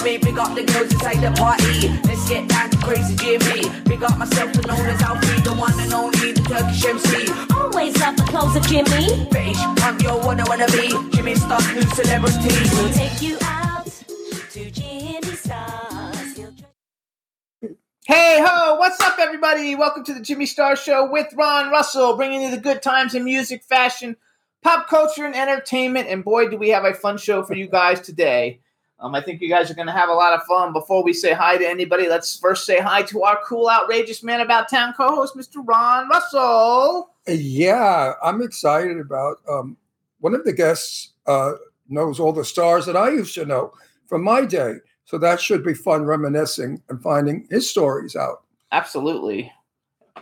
You can't me. Big up the girls inside the party. Let's get down to crazy Jimmy. Big up myself, and known as Alfie, the one and only, the Turkish MC. Always love the clothes of Jimmy. British punk, yo, wanna wanna be Jimmy Star's new celebrity. We'll take you out to Jimmy Star. Hey ho, what's up, everybody? Welcome to the Jimmy Star Show with Ron Russell, bringing you the good times in music, fashion, pop culture, and entertainment. And boy, do we have a fun show for you guys today. Um, I think you guys are going to have a lot of fun. Before we say hi to anybody, let's first say hi to our cool, outrageous man about town co-host, Mr. Ron Russell. Yeah, I'm excited about um, one of the guests uh, knows all the stars that I used to know from my day. So that should be fun reminiscing and finding his stories out. Absolutely.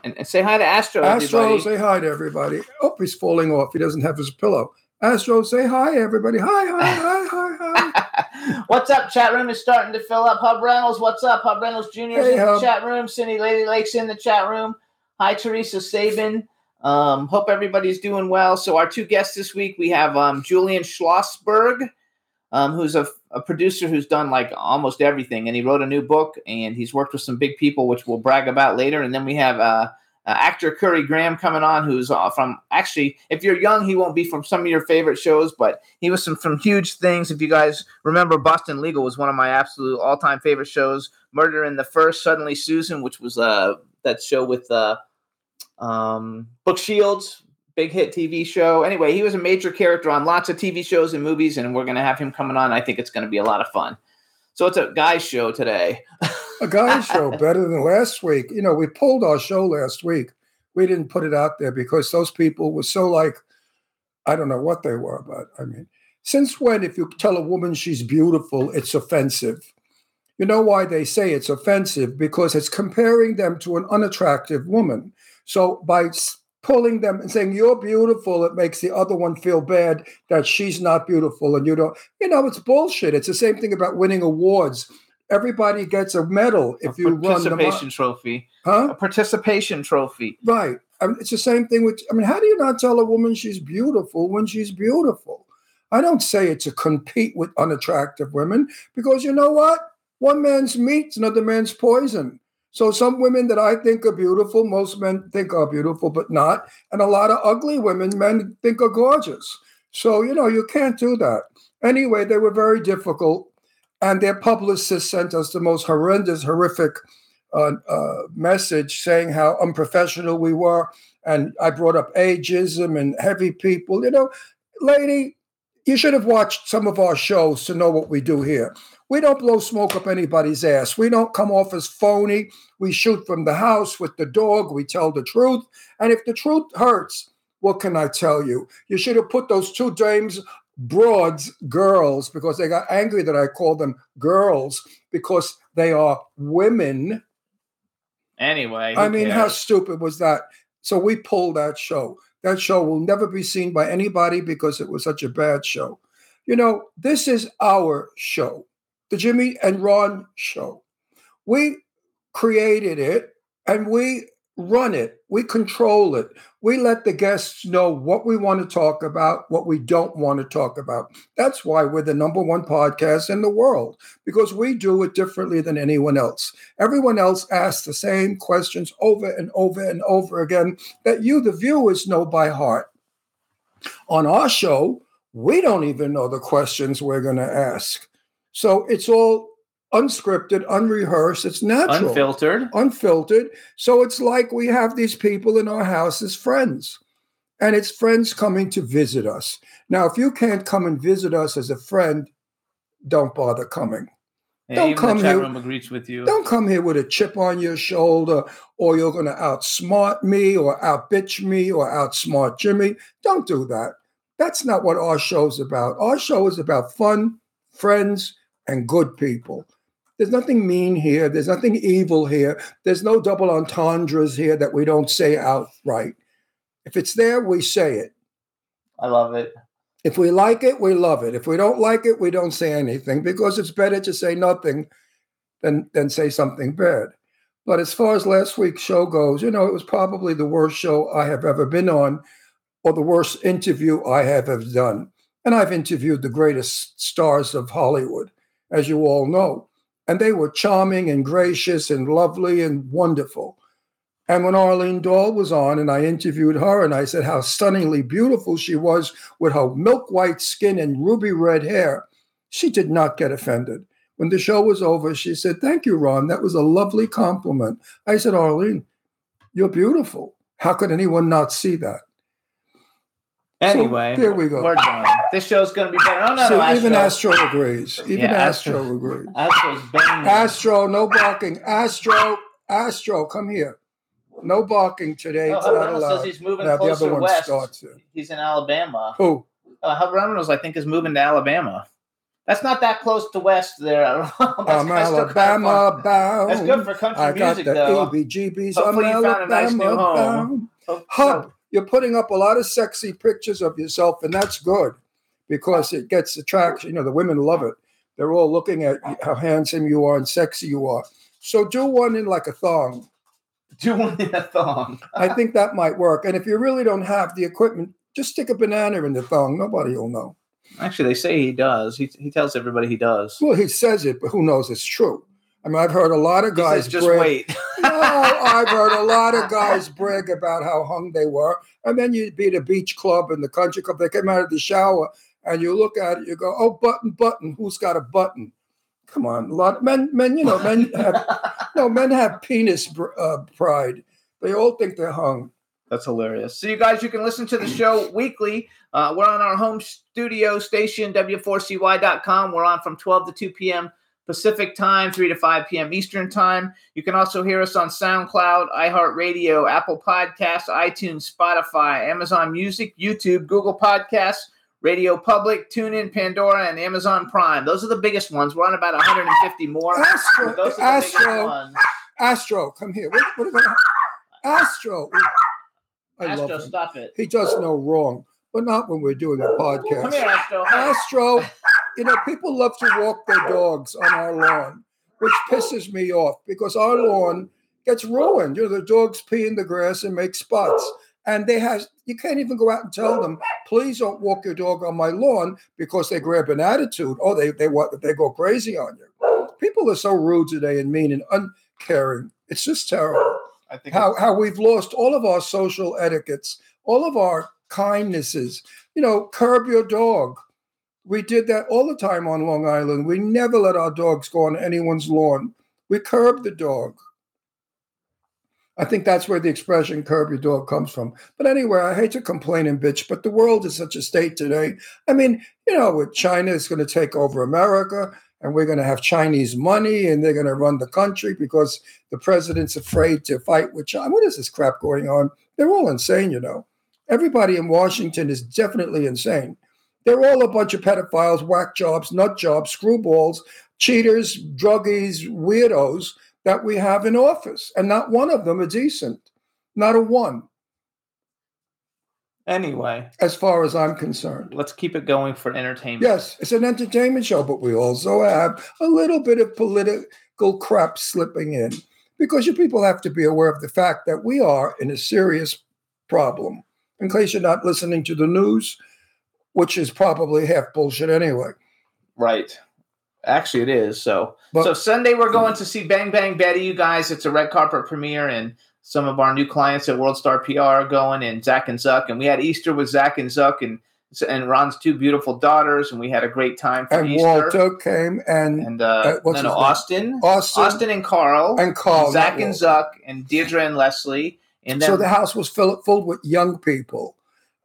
And, and say hi to Astro, Astro, everybody. say hi to everybody. Oh, he's falling off. He doesn't have his pillow. Astro, say hi, everybody. Hi, hi, hi, hi, hi. what's up? Chat room is starting to fill up. Hub Reynolds, what's up? Hub Reynolds Jr. is Hey, in the Hub. chat room. Cindy Lady Lake's in the chat room. Hi, Teresa Sabin. Um, hope everybody's doing well. So, our two guests this week we have um, Julian Schlossberg, um, who's a, a producer who's done like almost everything, and he wrote a new book and he's worked with some big people, which we'll brag about later. And then we have uh, uh, actor Currie Graham coming on, who's uh, from actually, if you're young, he won't be from some of your favorite shows, but he was some from huge things. If you guys remember, Boston Legal was one of my absolute all time favorite shows. Murder in the First, Suddenly Susan, which was uh, that show with uh, um, Brooke Shields, big hit TV show. Anyway, he was a major character on lots of TV shows and movies, and we're going to have him coming on. I think it's going to be a lot of fun. So it's a guys show today. A guy's show better than last week. You know, we pulled our show last week. We didn't put it out there because those people were so like, I don't know what they were, but I mean, since when, if you tell a woman she's beautiful, it's offensive? You know why they say it's offensive? Because it's comparing them to an unattractive woman. So by pulling them and saying you're beautiful, it makes the other one feel bad that she's not beautiful and you don't. You know, it's bullshit. It's the same thing about winning awards. Everybody gets a medal if you run the participation trophy. huh? A participation trophy. Right. I mean, it's the same thing with. I mean, how do you not tell a woman she's beautiful when she's beautiful? I don't say it to compete with unattractive women because you know what? One man's meat's another man's poison. So some women that I think are beautiful, most men think are beautiful, but not. And a lot of ugly women men think are gorgeous. So, you know, you can't do that. Anyway, they were very difficult. And their publicist sent us the most horrendous, horrific uh, uh, message saying how unprofessional we were. And I brought up ageism and heavy people. You know, lady, you should have watched some of our shows to know what we do here. We don't blow smoke up anybody's ass. We don't come off as phony. We shoot from the house with the dog. We tell the truth. And if the truth hurts, what can I tell you? You should have put those two dames, broads, girls, because they got angry that I called them girls because they are women. Anyway, I mean, how stupid was that? So we pulled that show. That show will never be seen by anybody because it was such a bad show. You know, this is our show, the Jimmy and Ron show. We created it and we run it, we control it. We let the guests know what we want to talk about, what we don't want to talk about. That's why we're the number one podcast in the world because we do it differently than anyone else. Everyone else asks the same questions over and over and over again that you, the viewers, know by heart. On our show, we don't even know the questions we're going to ask. So it's all unscripted, unrehearsed, it's natural unfiltered. unfiltered. So it's like we have these people in our house as friends, and it's friends coming to visit us. Now, if you can't come and visit us as a friend, don't bother coming. Yeah, Don't come the chat here- room agrees with you. Don't come here with a chip on your shoulder or you're going to outsmart me or outbitch me or outsmart Jimmy. Don't do that. That's not what our show's about. Our show is about fun, friends, and good people. There's nothing mean here. There's nothing evil here. There's no double entendres here that we don't say outright. If it's there, we say it. I love it. If we like it, we love it. If we don't like it, we don't say anything because it's better to say nothing than than say something bad. But as far as last week's show goes, you know, it was probably the worst show I have ever been on, or the worst interview I have ever done. And I've interviewed the greatest stars of Hollywood, as you all know. And they were charming and gracious and lovely and wonderful. And when Arlene Dahl was on and I interviewed her and I said how stunningly beautiful she was with her milk white skin and ruby red hair, she did not get offended. When the show was over, she said, Thank you, Ron. That was a lovely compliment. I said, Arlene, you're beautiful. How could anyone not see that? Anyway, there we go. We're done. This show's gonna be better. Oh no, so no, even Astro. Agrees. Even Yeah, Astro, Astro- agrees. Astro's banging. Astro, no barking. Astro, Astro, come here. No barking today. Oh, Reynolds allowed. says he's moving Now the closer other one west. starts it. He's in Alabama. Who? Uh, Hub Reynolds, I think, is moving to Alabama. That's not that close to west there. I'm kinda still kinda Alabama bound. That's good for country I got music, the though. ABGBs. Hopefully I'm you found a nice new Alabama home. bound. Hub, you're putting up a lot of sexy pictures of yourself, and that's good because it gets the attraction. You know, the women love it. They're all looking at how handsome you are and sexy you are. So do one in like a thong. Do one in a thong. I think that might work. And if you really don't have the equipment, just stick a banana in the thong. Nobody will know. Actually, they say he does. He, he tells everybody he does. Well, he says it, but who knows? It's true. I mean, I've heard a lot of He guys says, just brag- wait. no, I've heard a lot of guys brag about how hung they were. And then you'd be at a beach club and the country club, they came out of the shower and you look at it, you go, oh, button, button, who's got a button? Come on, a lot of men, men, you know, men have, no, men have penis uh, pride. They all think they're hung. That's hilarious. So, you guys, you can listen to the show weekly. Uh, we're on our home studio station, W4CY.com. We're on from 12 to 2 p.m. Pacific time, 3 to 5 p.m. Eastern time. You can also hear us on SoundCloud, iHeartRadio, Apple Podcasts, iTunes, Spotify, Amazon Music, YouTube, Google Podcasts, Radio Public, TuneIn, Pandora, and Amazon Prime. Those are the biggest ones. We're on about 150 more. Astro, those are the Astro, ones. Astro, come here. What, what? Astro. I love Astro, him. stop it. He does no wrong, but not when we're doing a podcast. Come here, Astro. Astro, you know, people love to walk their dogs on our lawn, which pisses me off because our lawn gets ruined. You know, the dogs pee in the grass and make spots. And they have you can't even go out and tell them, please don't walk your dog on my lawn because they grab an attitude. Oh, they they what they go crazy on you. People are so rude today and mean and uncaring. It's just terrible I think how, how we've lost all of our social etiquettes, all of our kindnesses. You know, curb your dog. We did that all the time on Long Island. We never let our dogs go on anyone's lawn. We curb the dog. I think that's where the expression curb your dog comes from. But anyway, I hate to complain and bitch, but the world is such a state today. I mean, you know, with China is going to take over America and we're going to have Chinese money and they're going to run the country because the president's afraid to fight with China. What is this crap going on? They're all insane, you know. Everybody in Washington is definitely insane. They're all a bunch of pedophiles, whack jobs, nut jobs, screwballs, cheaters, druggies, weirdos that we have in office. And not one of them are decent. Not a one, Anyway, as far as I'm concerned. let's keep it going for entertainment. Yes, it's an entertainment show, but we also have a little bit of political crap slipping in because you people have to be aware of the fact that we are in a serious problem. In case you're not listening to the news, which is probably half bullshit anyway. Right. Actually, it is. So, But- so Sunday we're going to see Bang Bang Betty. You guys, it's a red carpet premiere, and some of our new clients at World Star PR are going, and Zach and Zuck, and we had Easter with Zach and Zuck, and and Ron's two beautiful daughters, and we had a great time for And Easter. Walter came and and uh, uh, no, no. Austin, Austin, Austin and Carl, and Carl. Zach and Zuck, and Deirdre and Leslie, and then So the house was filled, filled with young people.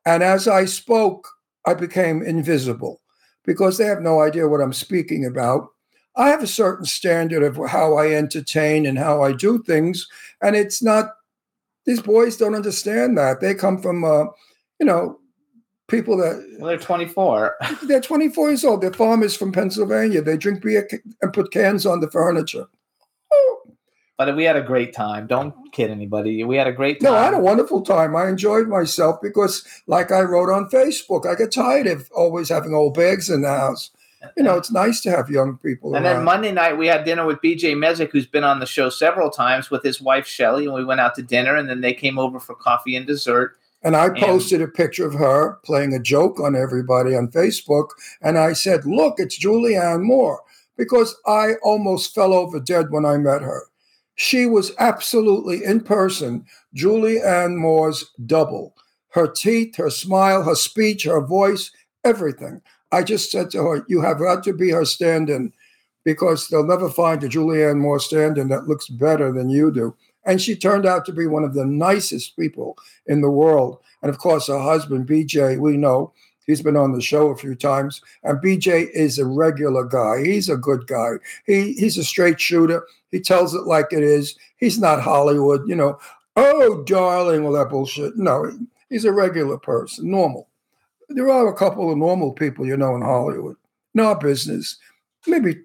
And as I spoke, I became invisible. Because they have no idea what I'm speaking about. I have a certain standard of how I entertain and how I do things, and it's not. These boys don't understand that. They come from, uh, you know, people that Well, they're 24. they're 24 years old. They're farmers from Pennsylvania. They drink beer and put cans on the furniture. But we had a great time. Don't kid anybody. We had a great time. No, I had a wonderful time. I enjoyed myself because, like I wrote on Facebook, I get tired of always having old bags in the house. You know, it's nice to have young people. And then. Monday night we had dinner with BJ Mezek, who's been on the show several times with his wife Shelly, and we went out to dinner, and then they came over for coffee and dessert. And I posted a picture of her playing a joke on everybody on Facebook. And I said, Look, it's Julianne Moore, because I almost fell over dead when I met her. She was absolutely in person Julianne Moore's double. Her teeth, her smile, her speech, her voice, everything. I just said to her, You have got to be her stand in because they'll never find a Julianne Moore stand in that looks better than you do. And she turned out to be one of the nicest people in the world. And of course, her husband, BJ, we know he's been on the show a few times. And BJ is a regular guy. He's a good guy. He he's a straight shooter. He tells it like it is. He's not Hollywood, you know. Oh, darling, all that bullshit. No, he's a regular person, normal. There are a couple of normal people, you know, in Hollywood. In our business, maybe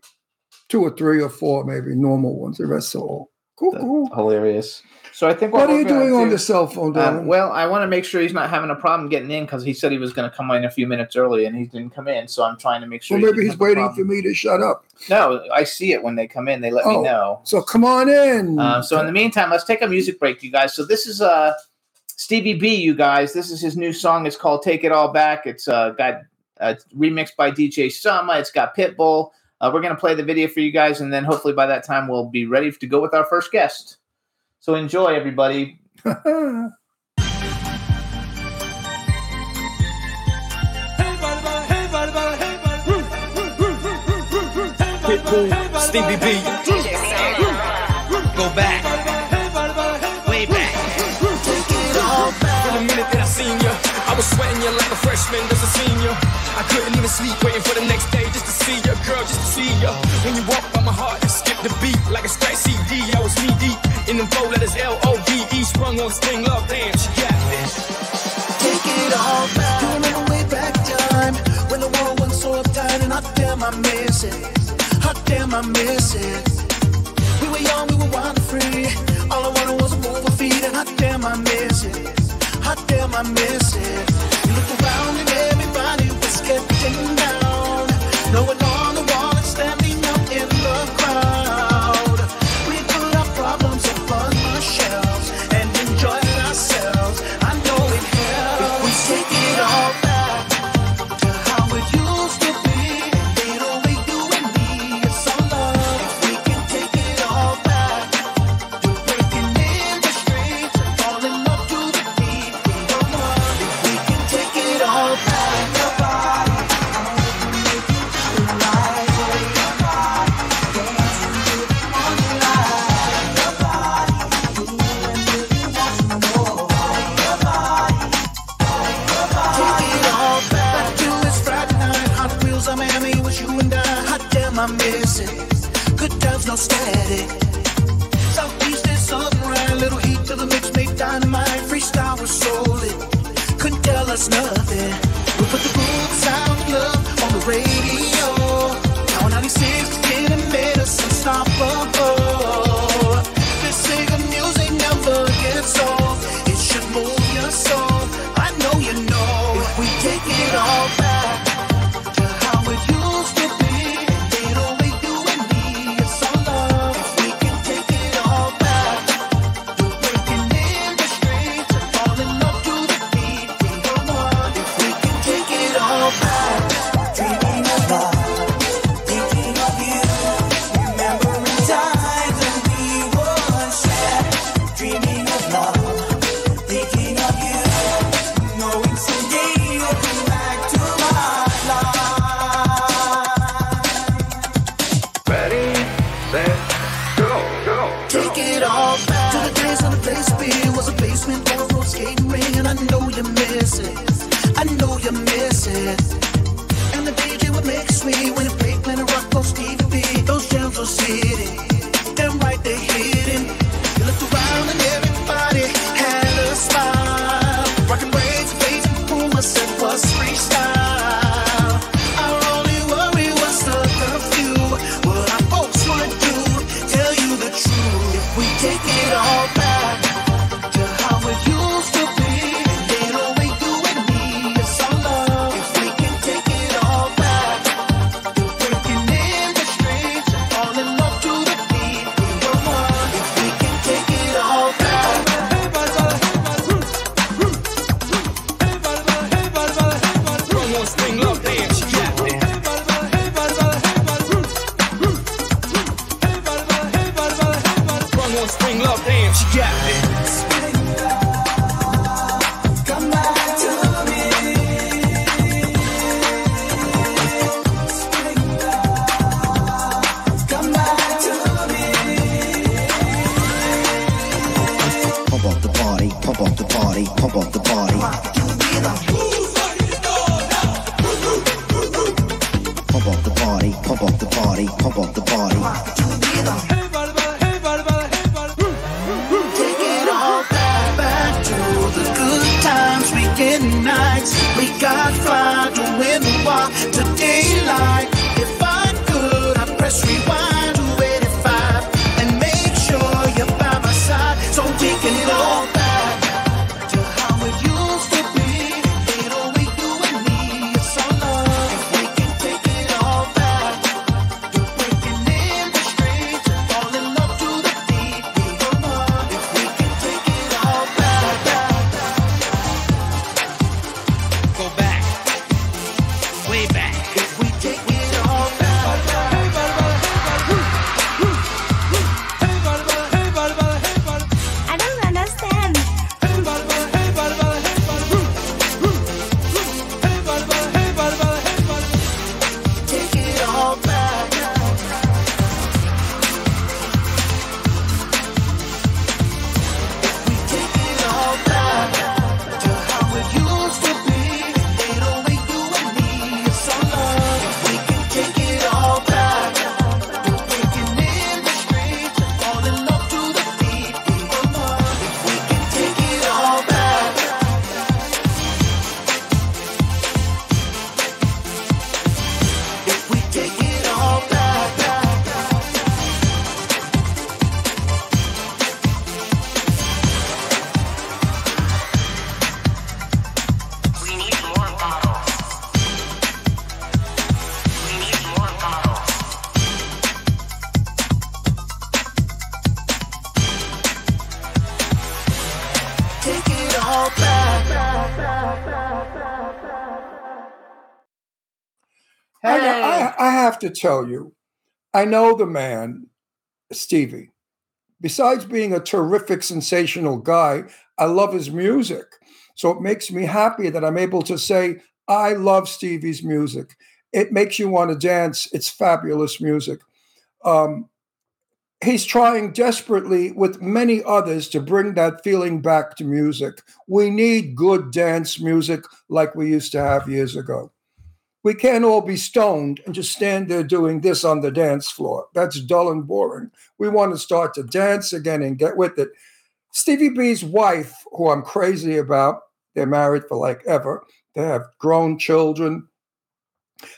two or three or four, maybe normal ones. The rest are all cool, cool. Hilarious. So I think What are we're you doing on the cell phone? Um, well, I want to make sure he's not having a problem getting in because he said he was going to come in a few minutes early and he didn't come in. So I'm trying to make sure. well, maybe he's waiting for me to shut up. No, I see it when they come in. They let Oh. me know. So come on in. Um, so in the meantime, let's take a music break, you guys. So this is uh Stevie B, you guys. This is his new song. It's called "Take It All Back." It's uh, got uh, remixed by DJ Sama. It's got Pitbull. Uh, we're gonna play the video for you guys, and then hopefully by that time we'll be ready to go with our first guest. So enjoy, everybody. Pitbull, Stevie B. sweating you like a freshman, just a senior. I couldn't even sleep, waiting for the next day just to see you, girl, just to see you. When you walk by my heart, it skipped the beat like a scratch CD. I was knee deep in them four letters L O V E, sprung on sting love. Damn, she got this. Take it all back. You remember way back time when the world was so uptight and hot damn I miss it. Hot damn I miss it. We were young, we were wild and free. All I wanted was a move of feet and hot damn I miss it. Hot damn I miss it. Around and everybody was getting down. No one no static. Southeast something right. Little heat to the mix, make dynamite. Freestyle was solid. Couldn't tell us nothing. We put the good sound love on the radio. To tell you, I know the man, Stevie. Besides being a terrific, sensational guy, I love his music. So it makes me happy that I'm able to say, I love Stevie's music. It makes you want to dance. It's fabulous music. Um, he's trying desperately with many others to bring that feeling back to music. We need good dance music like we used to have years ago. We can't all be stoned and just stand there doing this on the dance floor. That's dull and boring. We want to start to dance again and get with it. Stevie B's wife, who I'm crazy about, they're married for like ever. They have grown children.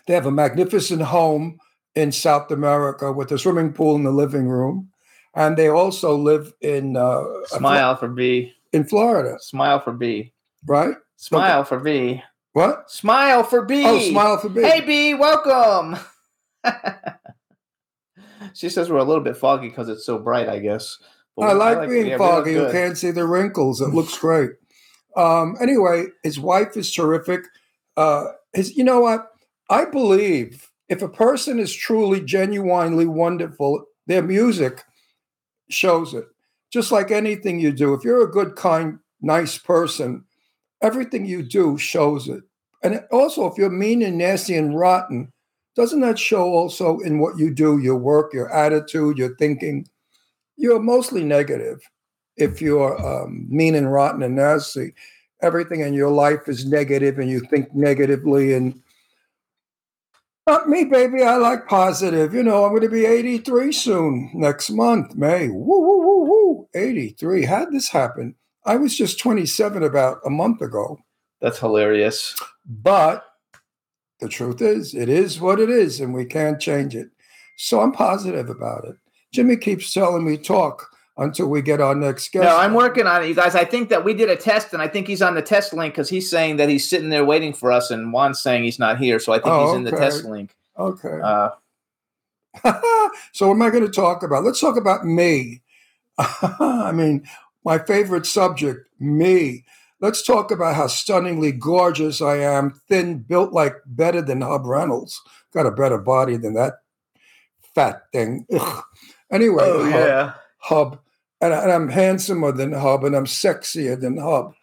They have a magnificent home in South America with a swimming pool in the living room. And they also live in uh, Smile for B. in Florida, Smile for B. right? Smile for B. What? Smile for B. Oh, smile for B. Hey B, welcome. she says we're a little bit foggy because it's so bright, I guess. But I we- like being look foggy. You can't see the wrinkles. It looks great. Um, anyway, his wife is terrific. Uh, his, you know what? I believe if a person is truly, genuinely wonderful, their music shows it. Just like anything you do. If you're a good, kind, nice person, everything you do shows it. And also, if you're mean and nasty and rotten, doesn't that show also in what you do, your work, your attitude, your thinking? You're mostly negative if you're um, mean and rotten and nasty. Everything in your life is negative and you think negatively. And Not me, baby. I like positive. You know, I'm going to be 83 soon next month, May. Woo, woo, woo, woo. 83. How'd this happen? I was just 27 about a month ago. That's hilarious. But the truth is, it is what it is, and we can't change it. So I'm positive about it. Jimmy keeps telling me talk until we get our next guest. No, I'm working on it, you guys. I think that we did a test, and I think he's on the test link because he's saying that he's sitting there waiting for us, and Juan's saying he's not here. So I think Oh, he's in the test link. Okay. Uh, so what am I going to talk about? Let's talk about me. I mean, my favorite subject, me. Let's talk about how stunningly gorgeous I am, thin, built like better than Hub Reynolds. Got a better body than that fat thing. Ugh. Anyway, oh Hub, yeah. Hub. And, I- and I'm handsomer than Hub, and I'm sexier than Hub.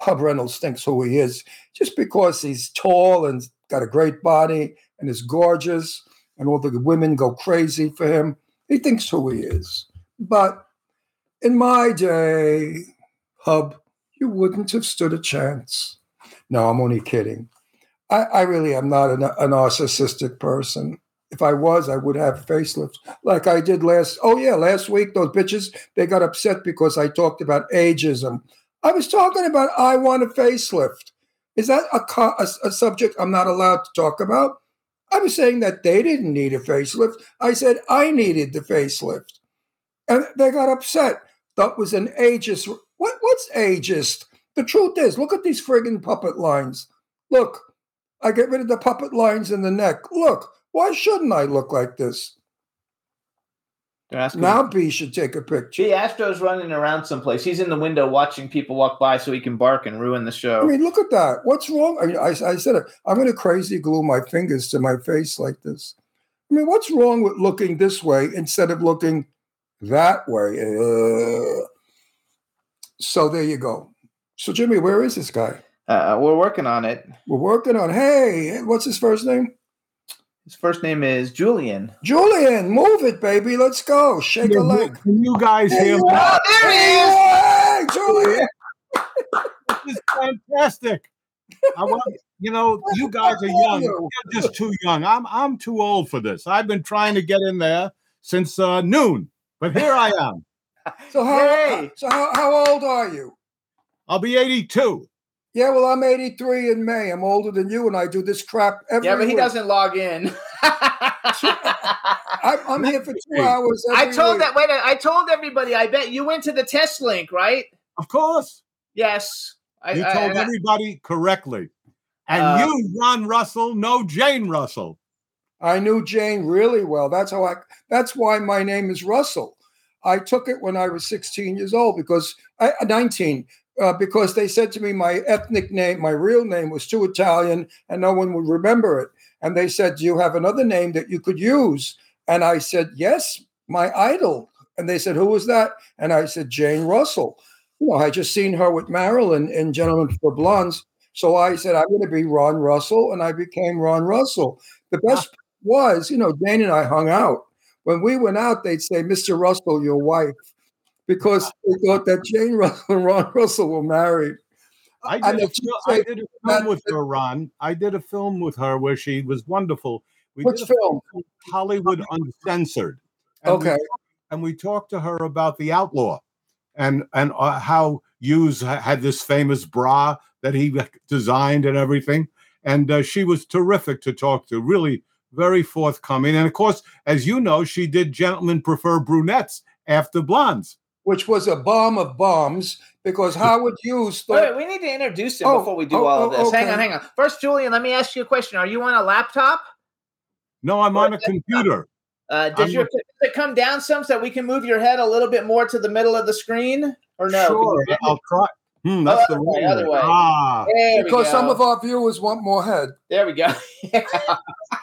Hub Reynolds thinks who he is just because he's tall and got a great body and is gorgeous, and all the women go crazy for him. He thinks who he is. But in my day, Hub, you wouldn't have stood a chance. No, I'm only kidding. I, I really am not a, a narcissistic person. If I was, I would have facelifts like I did last. Oh yeah, last week those bitches they got upset because I talked about ageism. I was talking about I want a facelift. Is that a, a, a subject I'm not allowed to talk about? I was saying that they didn't need a facelift. I said I needed the facelift, and they got upset. That was an ageist. What what's ageist? The truth is, look at these friggin' puppet lines. Look, I get rid of the puppet lines in the neck. Look, why shouldn't I look like this? Now B should take a picture. Gee, Astro's running around someplace. He's in the window watching people walk by so he can bark and ruin the show. I mean, look at that. What's wrong? I mean, I, I said it. I'm going to crazy glue my fingers to my face like this. I mean, what's wrong with looking this way instead of looking that way? Uh, so there you go. So Jimmy, where is this guy? Uh, we're working on it. We're working on. Hey, what's his first name? His first name is Julian. Julian. Move it, baby. Let's go. Shake a leg. Can you guys There hear me? are. there he is. Hey, Julian. This is fantastic. I want, you know, you guys are young. You're just too young. I'm I'm too old for this. I've been trying to get in there since uh, noon, but here I am. So how? Yay. So how, how old are you? I'll be 82. Yeah, well, I'm 83 in May. I'm older than you, and I do this crap every Yeah, but he week. doesn't log in. I, I'm here for two Hey. hours. I told week. that. Wait, I told everybody. I bet you went to the test link, right? Of course, Yes. I, you I- told I- everybody correctly. And Uh, you, Ron Russell, no Jane Russell. I knew Jane really well. That's how I. That's why my name is Russell. I took it when I was 16 years old because I 19 uh, because they said to me my ethnic name, my real name was too Italian, and no one would remember it. And they said, "Do you have another name that you could use?" And I said, "Yes, my idol." And they said, "Who was that?" And I said, "Jane Russell." You know, I just seen her with Marilyn in Gentlemen Prefer Blondes. So I said, I'm going to be Ron Russell, and I became Ron Russell. The best was, you know, Jane and I hung out. When we went out, they'd say, Mr. Russell, your wife, because they thought that Jane Russell and Ron Russell were married. I did, a, if you fil- I did a film with her, Ron. I did a film with her where she was wonderful. We Which did film? Hollywood Uncensored. And we Okay. and we talked to her about the outlaw and and uh, how Hughes had this famous bra that he designed and everything and uh, she was terrific to talk to really very forthcoming and of course as you know she did gentlemen prefer brunettes after blondes Which was a bomb of bombs because Howard Hughes thought. Wait, we need to introduce him Oh, before we do oh, all of oh, this. Hang on, hang on. First, Julian, let me ask you a question. Are you on a laptop? no i'm on a computer Uh, does I'm your looking- does it come down some so that we can move your head a little bit more to the middle of the screen? Or no? Sure i'll try hmm, that's the other way, other way. ah There we because go. some of our viewers want more head. there we go.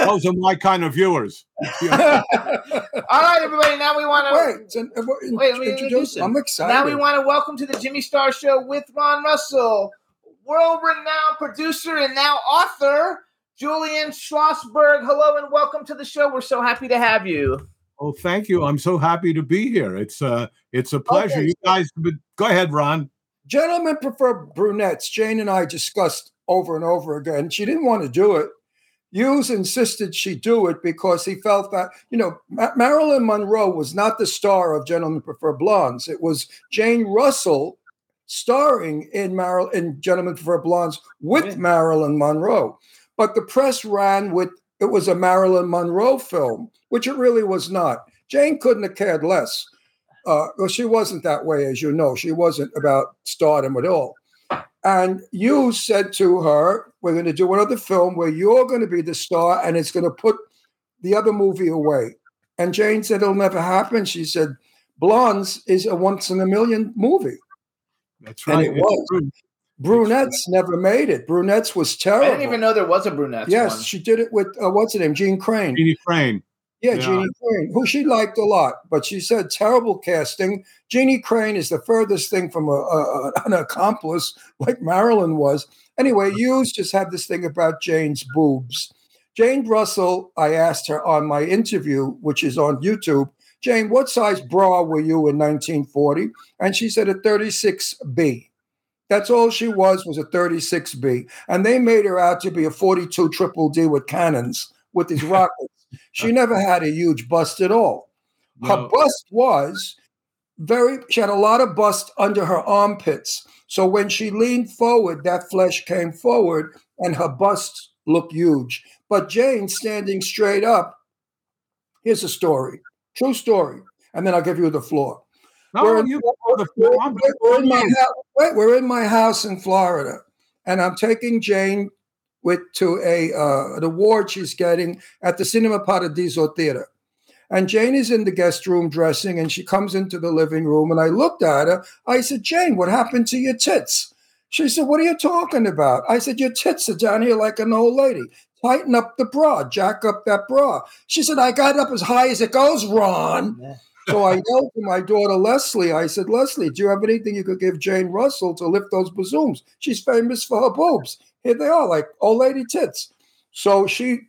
Yeah. those are my kind of viewers all right, everybody. Now we want to Wait, it's an- uh, Wait, let me introduce him. I'm excited. Now we want to welcome to the Jimmy Star Show with Ron Russell, world-renowned producer and now author Julian Schlossberg. Hello and welcome to the show. We're so happy to have you. oh thank you i'm so happy to be here it's uh it's a pleasure Okay, you guys go ahead ron Gentlemen prefer brunettes. Jane and I discussed over and over again. She didn't want to do it Hughes insisted she do it because he felt that, you know, Ma- Marilyn Monroe was not the star of Gentlemen Prefer Blondes. It was Jane Russell starring in, Mar- in Gentlemen Prefer Blondes with Marilyn Monroe. But the press ran with it was a Marilyn Monroe film, which it really was not. Jane couldn't have cared less. Uh, well, she wasn't that way, as you know. She wasn't about stardom at all. And you said to her, We're going to do another film where you're going to be the star and it's going to put the other movie away. And Jane said, It'll never happen. She said, Blondes is a once in a million movie. That's right. And right. it It's was. true. Brunettes never made it. Brunettes was terrible. I didn't even know there was a brunette. yes, one. she did it with, uh, what's her name? Jeanne Crain. Jeannie Crain. Yeah, Yeah. Jeannie Crain, who she liked a lot, but she said terrible casting. Jeannie Crain is the furthest thing from a, a, an accomplice like Marilyn was. Anyway, Hughes just had this thing about Jane's boobs. Jane Russell, I asked her on my interview, which is on YouTube, Jane, what size bra were you in 1940? And she said a 36B. That's all she was, was a 36B. And they made her out to be a 42 triple D with cannons, with these rockets. She never had a huge bust at all. Her No. bust was very, she had a lot of bust under her armpits. So when she leaned forward, that flesh came forward and her bust looked huge. But Jane standing straight up, here's a story, true story. And then I'll give you the floor. No, We're in- you we're, we're in my house. Wait, we're in my house in Florida, and I'm taking Jane with to a uh, an award she's getting at the Cinema Paradiso Theater. And Jane is in the guest room dressing, and she comes into the living room. And I looked at her. I said, Jane, what happened to your tits? She said, What are you talking about? I said, Your tits are down here like an old lady. Tighten up the bra, jack up that bra. She said, I got up as high as it goes, Ron. So I yelled to my daughter Leslie. I said, Leslie, do you have anything you could give Jane Russell to lift those bazooms? She's famous for her boobs. Here they are, like old lady tits. So she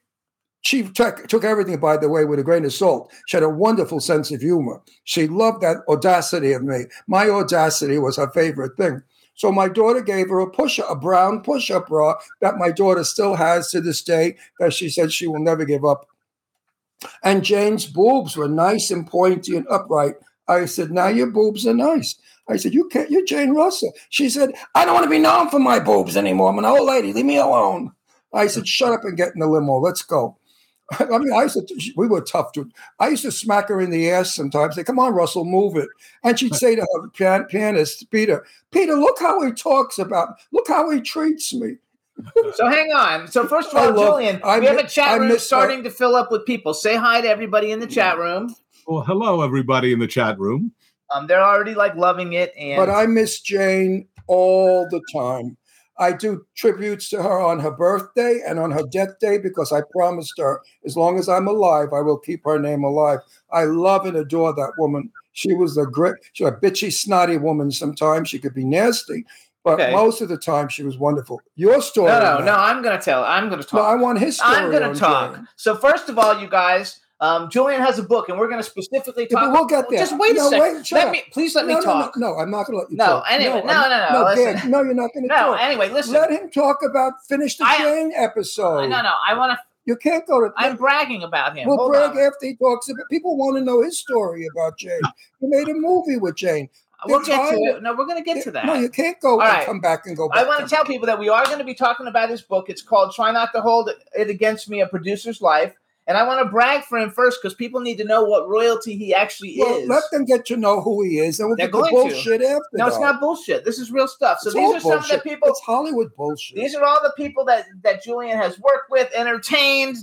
she took, took everything, by the way, with a grain of salt. She had a wonderful sense of humor. She loved that audacity of me. My audacity was her favorite thing. So my daughter gave her a push a brown push-up bra that my daughter still has to this day that she said she will never give up. And Jane's boobs were nice and pointy and upright. I said, now your boobs are nice. I said, you can't, you're Jane Russell. She said, I don't want to be known for my boobs anymore. I'm an old lady. Leave me alone. I said, shut up and get in the limo. Let's go. I mean, I used to, we were tough, dude. I used to smack her in the ass sometimes, say, come on, Russell, move it. And she'd say to her pian- pianist, Peter, Peter, look how he talks about, look how he treats me. So hang on. So first of I all, love- Julian, I we have a chat room miss her. starting to fill up with people. Say hi to everybody in the chat room. Well, hello, everybody in the chat room. Um, they're already like loving it, and But I miss Jane all the time. I do tributes to her on her birthday and on her death day because I promised her, as long as I'm alive, I will keep her name alive. I love and adore that woman. She was a great, she was a bitchy, snotty woman. Sometimes she could be nasty, but Okay. most of the time she was wonderful. Your story. no, no, man. no. I'm gonna tell. I'm gonna talk. No, I want his story. I'm going to talk. Jane. So first of all, you guys, um, Julian has a book, and we're going to specifically Yeah, talk. but we'll get there. Just wait No, a second. wait, let up. me, please let no, me no, talk. No, no, I'm not going to let you No, talk. anyway, no, no, no, No. Dan, no, you're not going to No, talk. anyway, listen. Let him talk about finish the I- Jane episode. no, no. I want to. You can't go to. I'm bragging about him. We'll Hold brag on. after he talks about. People want to know his story about Jane. He made a movie with Jane. We'll get to it. No, we're going to get to that. No, you can't go All right. come back and go back. I want to tell people that we are going to be talking about his book. It's called Try Not to Hold It Against Me, A Producer's Life. And I want to brag for him first because people need to know what royalty he actually Well, is. let them get to know who he is, and we'll They're get the going to. bullshit after. no, it's not bullshit. This is real stuff. So It's these are some of the people. It's Hollywood bullshit. These are all the people that that Julian has worked with, entertained,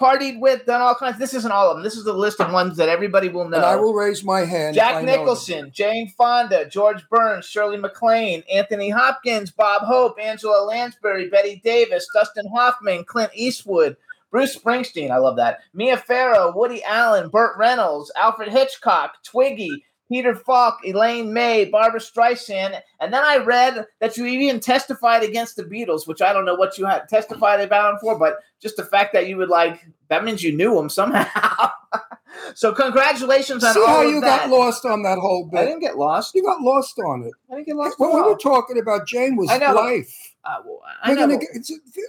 partied with, done all kinds. This isn't all of them. This is the list of ones that everybody will know. and I will raise my hand. Jack. Nicholson, Jane Fonda, George Burns, Shirley MacLaine, Anthony Hopkins, Bob Hope, Angela Lansbury, Bette Davis, Dustin Hoffman, Clint Eastwood, Bruce Springsteen, I love that. Mia Farrow, Woody Allen, Burt Reynolds, Alfred Hitchcock, Twiggy, Peter Falk, Elaine May, Barbara Streisand, and then I read that you even testified against the Beatles, which I don't know what you had testified about them for, but just the fact that you would like that means you knew them somehow. so congratulations on See how you got lost on that whole bit. I didn't get lost. You got lost on it. I didn't get lost. What at we all. were talking about, Jane, was I know. life. Uh, well, I We're know. gonna get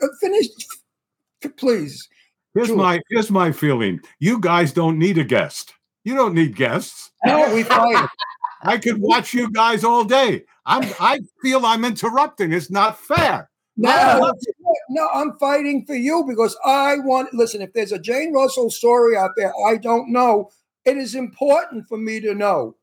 uh, finish. Please. Here's Sure. my here's my feeling. You guys don't need a guest. You don't need guests. No, we fight. I could watch you guys all day. I'm I feel I'm interrupting. It's not fair. No, no, I'm fighting for you because I want. Listen, if there's a Jane Russell story out there I don't know, it is important for me to know.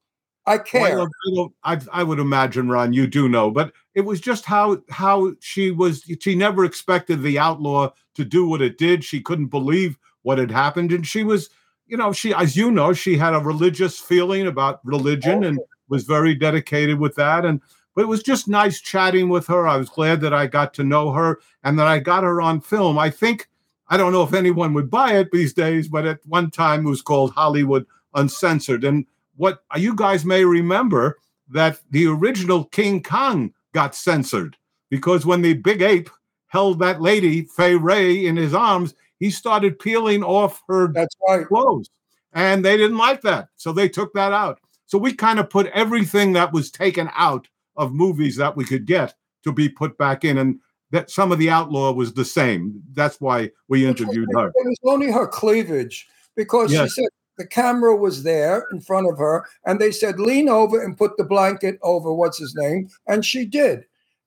I care. Well, I, I, I would imagine, Ron, you do know, but it was just how how she was. She never expected the outlaw to do what it did. She couldn't believe what had happened, and she was, you know, she, as you know, she had a religious feeling about religion and oh. was very dedicated with that. And but it was just nice chatting with her. I was glad that I got to know her and that I got her on film. I think I don't know if anyone would buy it these days, but at one time it was called Hollywood Uncensored. And what you guys may remember that the original King Kong got censored because when the big ape held that lady, Fay Wray, in his arms, he started peeling off her That's right. clothes. And they didn't like that. So they took that out. So we kind of put everything that was taken out of movies that we could get to be put back in. And that some of the outlaw was the same. That's why we interviewed her. It was only her cleavage because Yes. she said the camera was there in front of her, and they said lean over and put the blanket over what's his name, and she did,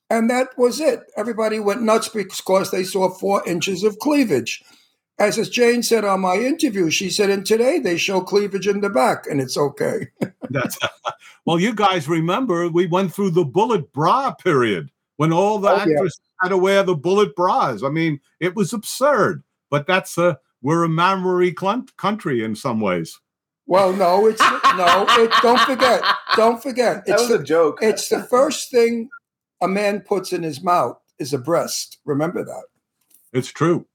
and that was it. Everybody went nuts because they saw four inches of cleavage. As as Jane said on my interview, she said, and today they show cleavage in the back, and it's okay. That's well, you guys remember we went through the bullet bra period when all the Oh, yeah. had to wear the bullet bras. I mean, it was absurd. But that's a we're a memory clun- country in some ways. Well, no, it's no. It, don't forget. Don't forget. That It's was the, a joke. it's the first thing a man puts in his mouth is a breast. Remember that. It's true.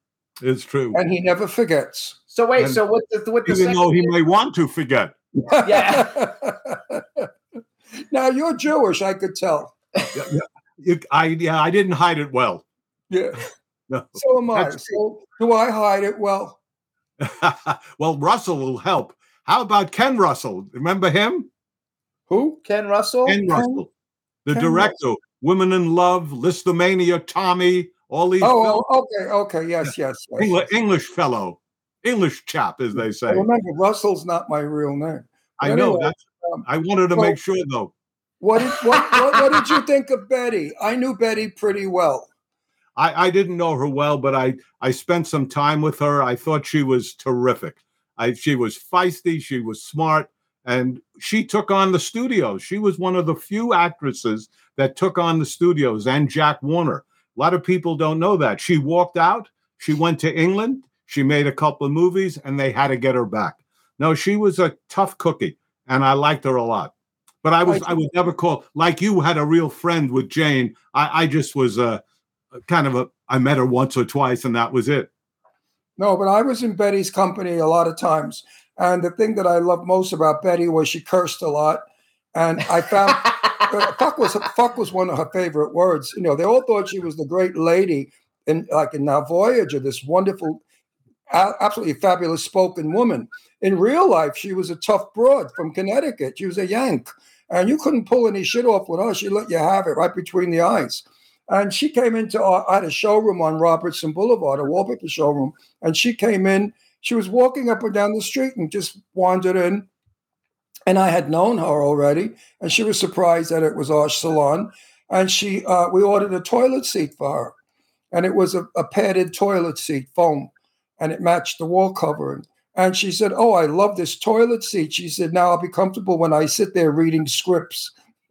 It's true. and he never forgets. So wait, And so what the what the Even though he may want to forget. Yeah. now you're Jewish, I could tell. You- I yeah, I didn't hide it well. Yeah. No. So am I. That's- So do I hide it well? well, Russell will help. How about Ken Russell? Remember him? Who? Ken Russell? Ken Russell, the Ken director, Women in Love, Lisztomania, Tommy, all these Oh, oh, okay, okay, yes, yes. yes. English, English fellow, English chap, as they I say. remember Russell's not my real name. I But know. anyway, That's. um, I wanted to well- make sure, though. What did what, what, what did you think of Betty? I knew Betty pretty well. I, I didn't know her well, but I I spent some time with her. I thought she was terrific. I she was feisty, she was smart, and she took on the studios. She was one of the few actresses that took on the studios and Jack Warner. A lot of people don't know that. She walked out, she went to England, she made a couple of movies, and they had to get her back. No, she was a tough cookie, and I liked her a lot. But I was I would never call like you had a real friend with Jane. I, I just was a kind of a I met her once or twice and that was it. No, but I was in Betty's company a lot of times. And the thing that I loved most about Betty was she cursed a lot. And I found uh, fuck was fuck was one of her favorite words. You know, they all thought she was the great lady in like in Now Voyager, this wonderful, a- absolutely fabulous spoken woman. In real life, she was a tough broad from Connecticut. She was a Yank. And you couldn't pull any shit off with her. She let you have it right between the eyes. And she came into our, I had a showroom on Robertson Boulevard, a wallpaper showroom. And she came in, she was walking up and down the street and just wandered in. And I had known her already. And she was surprised that it was our salon. And she, uh, we ordered a toilet seat for her. And it was a, a padded toilet seat, foam, and it matched the wall covering. And she said, Oh, I love this toilet seat. She said, Now I'll be comfortable when I sit there reading scripts.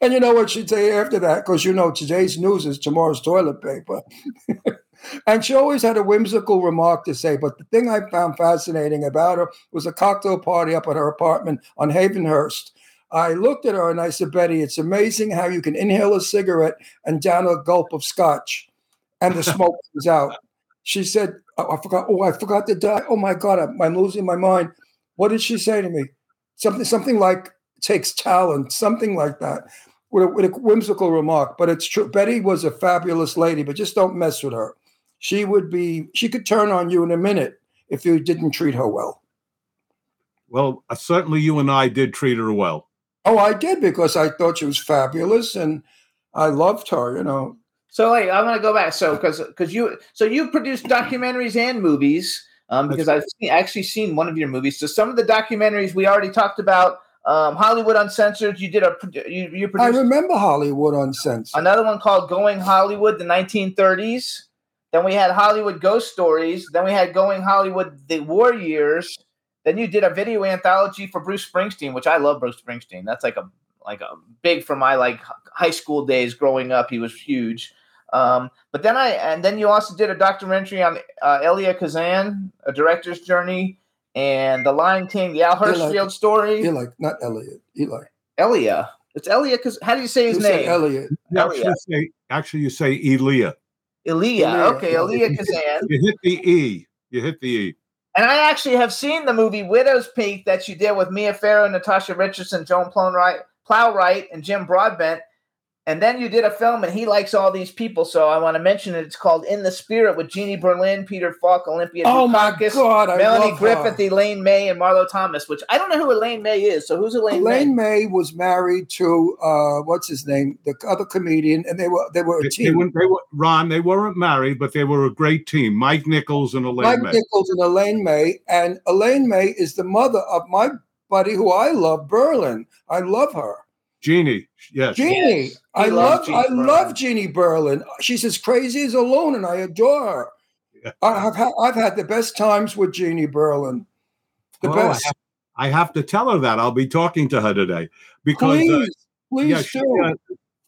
and you know what she'd say after that? Because you know, today's news is tomorrow's toilet paper. and she always had a whimsical remark to say. But the thing I found fascinating about her was a cocktail party up at her apartment on Havenhurst. I looked at her and I said, Betty, it's amazing how you can inhale a cigarette and down a gulp of scotch and the smoke comes out. She said, oh, I forgot. Oh, I forgot to die. Oh my God, I'm, I'm losing my mind. What did she say to me? Something, something like takes talent, something like that, with a, with a whimsical remark. But it's true. Betty was a fabulous lady, but just don't mess with her. She would be. She could turn on you in a minute if you didn't treat her well. Well, uh, certainly you and I did treat her well. Oh, I did because I thought she was fabulous and I loved her. You know, So like I'm gonna go back. So because because you so you produced documentaries and movies. Um, because I've seen, actually seen one of your movies. So some of the documentaries we already talked about. Um, Hollywood Uncensored. You did a you you I remember Hollywood Uncensored. another one called Going Hollywood, the 1930s. Then we had Hollywood Ghost Stories. Then we had Going Hollywood, the War Years. Then you did a video anthology for Bruce Springsteen, which I love Bruce Springsteen. That's like a like a big for my like high school days growing up. He was huge. Um, but then I and then you also did a documentary on uh, Elia Kazan, a director's journey, and The Line King, the Al Eli- Hirschfeld story. Eli, not Elliot. Eli. Elia. It's Elia. Cause how do you say his You said name? Elliot. You Elia. actually, say, actually, you say Elia. Elia. Elia, Okay. Elia Kazan. You hit the E. You hit the E. And I actually have seen the movie Widow's Peak that you did with Mia Farrow, Natasha Richardson, Joan Plowright, Plowright, and Jim Broadbent. And then you did a film, and he likes all these people, so I want to mention it. It's called In the Spirit with Jeannie Berlin, Peter Falk, Olympia Oh my Dukakis, God, I Melanie love Griffith, her. Elaine May, and Marlo Thomas. Which I don't know who Elaine May is. So who's Elaine, Elaine May? May was married to uh, what's his name, the other comedian, and they were they were a They, team. weren't- they were Ron. They weren't married, but they were a great team. Mike Nichols and Elaine Mike May. Nichols and Elaine May, and Elaine May is the mother of my buddy who I love, Berlin. I love her. Jeannie. Yes. Jeannie. Yes, I love Jeannie I Berlin. love Jeannie Berlin. She's as crazy as a loon, and I adore her. Yeah. I have had, I've had the best times with Jeannie Berlin. The Oh, I best. have, I have to tell her that. I'll be talking to her today because uh, Please, please yeah, she, do. uh,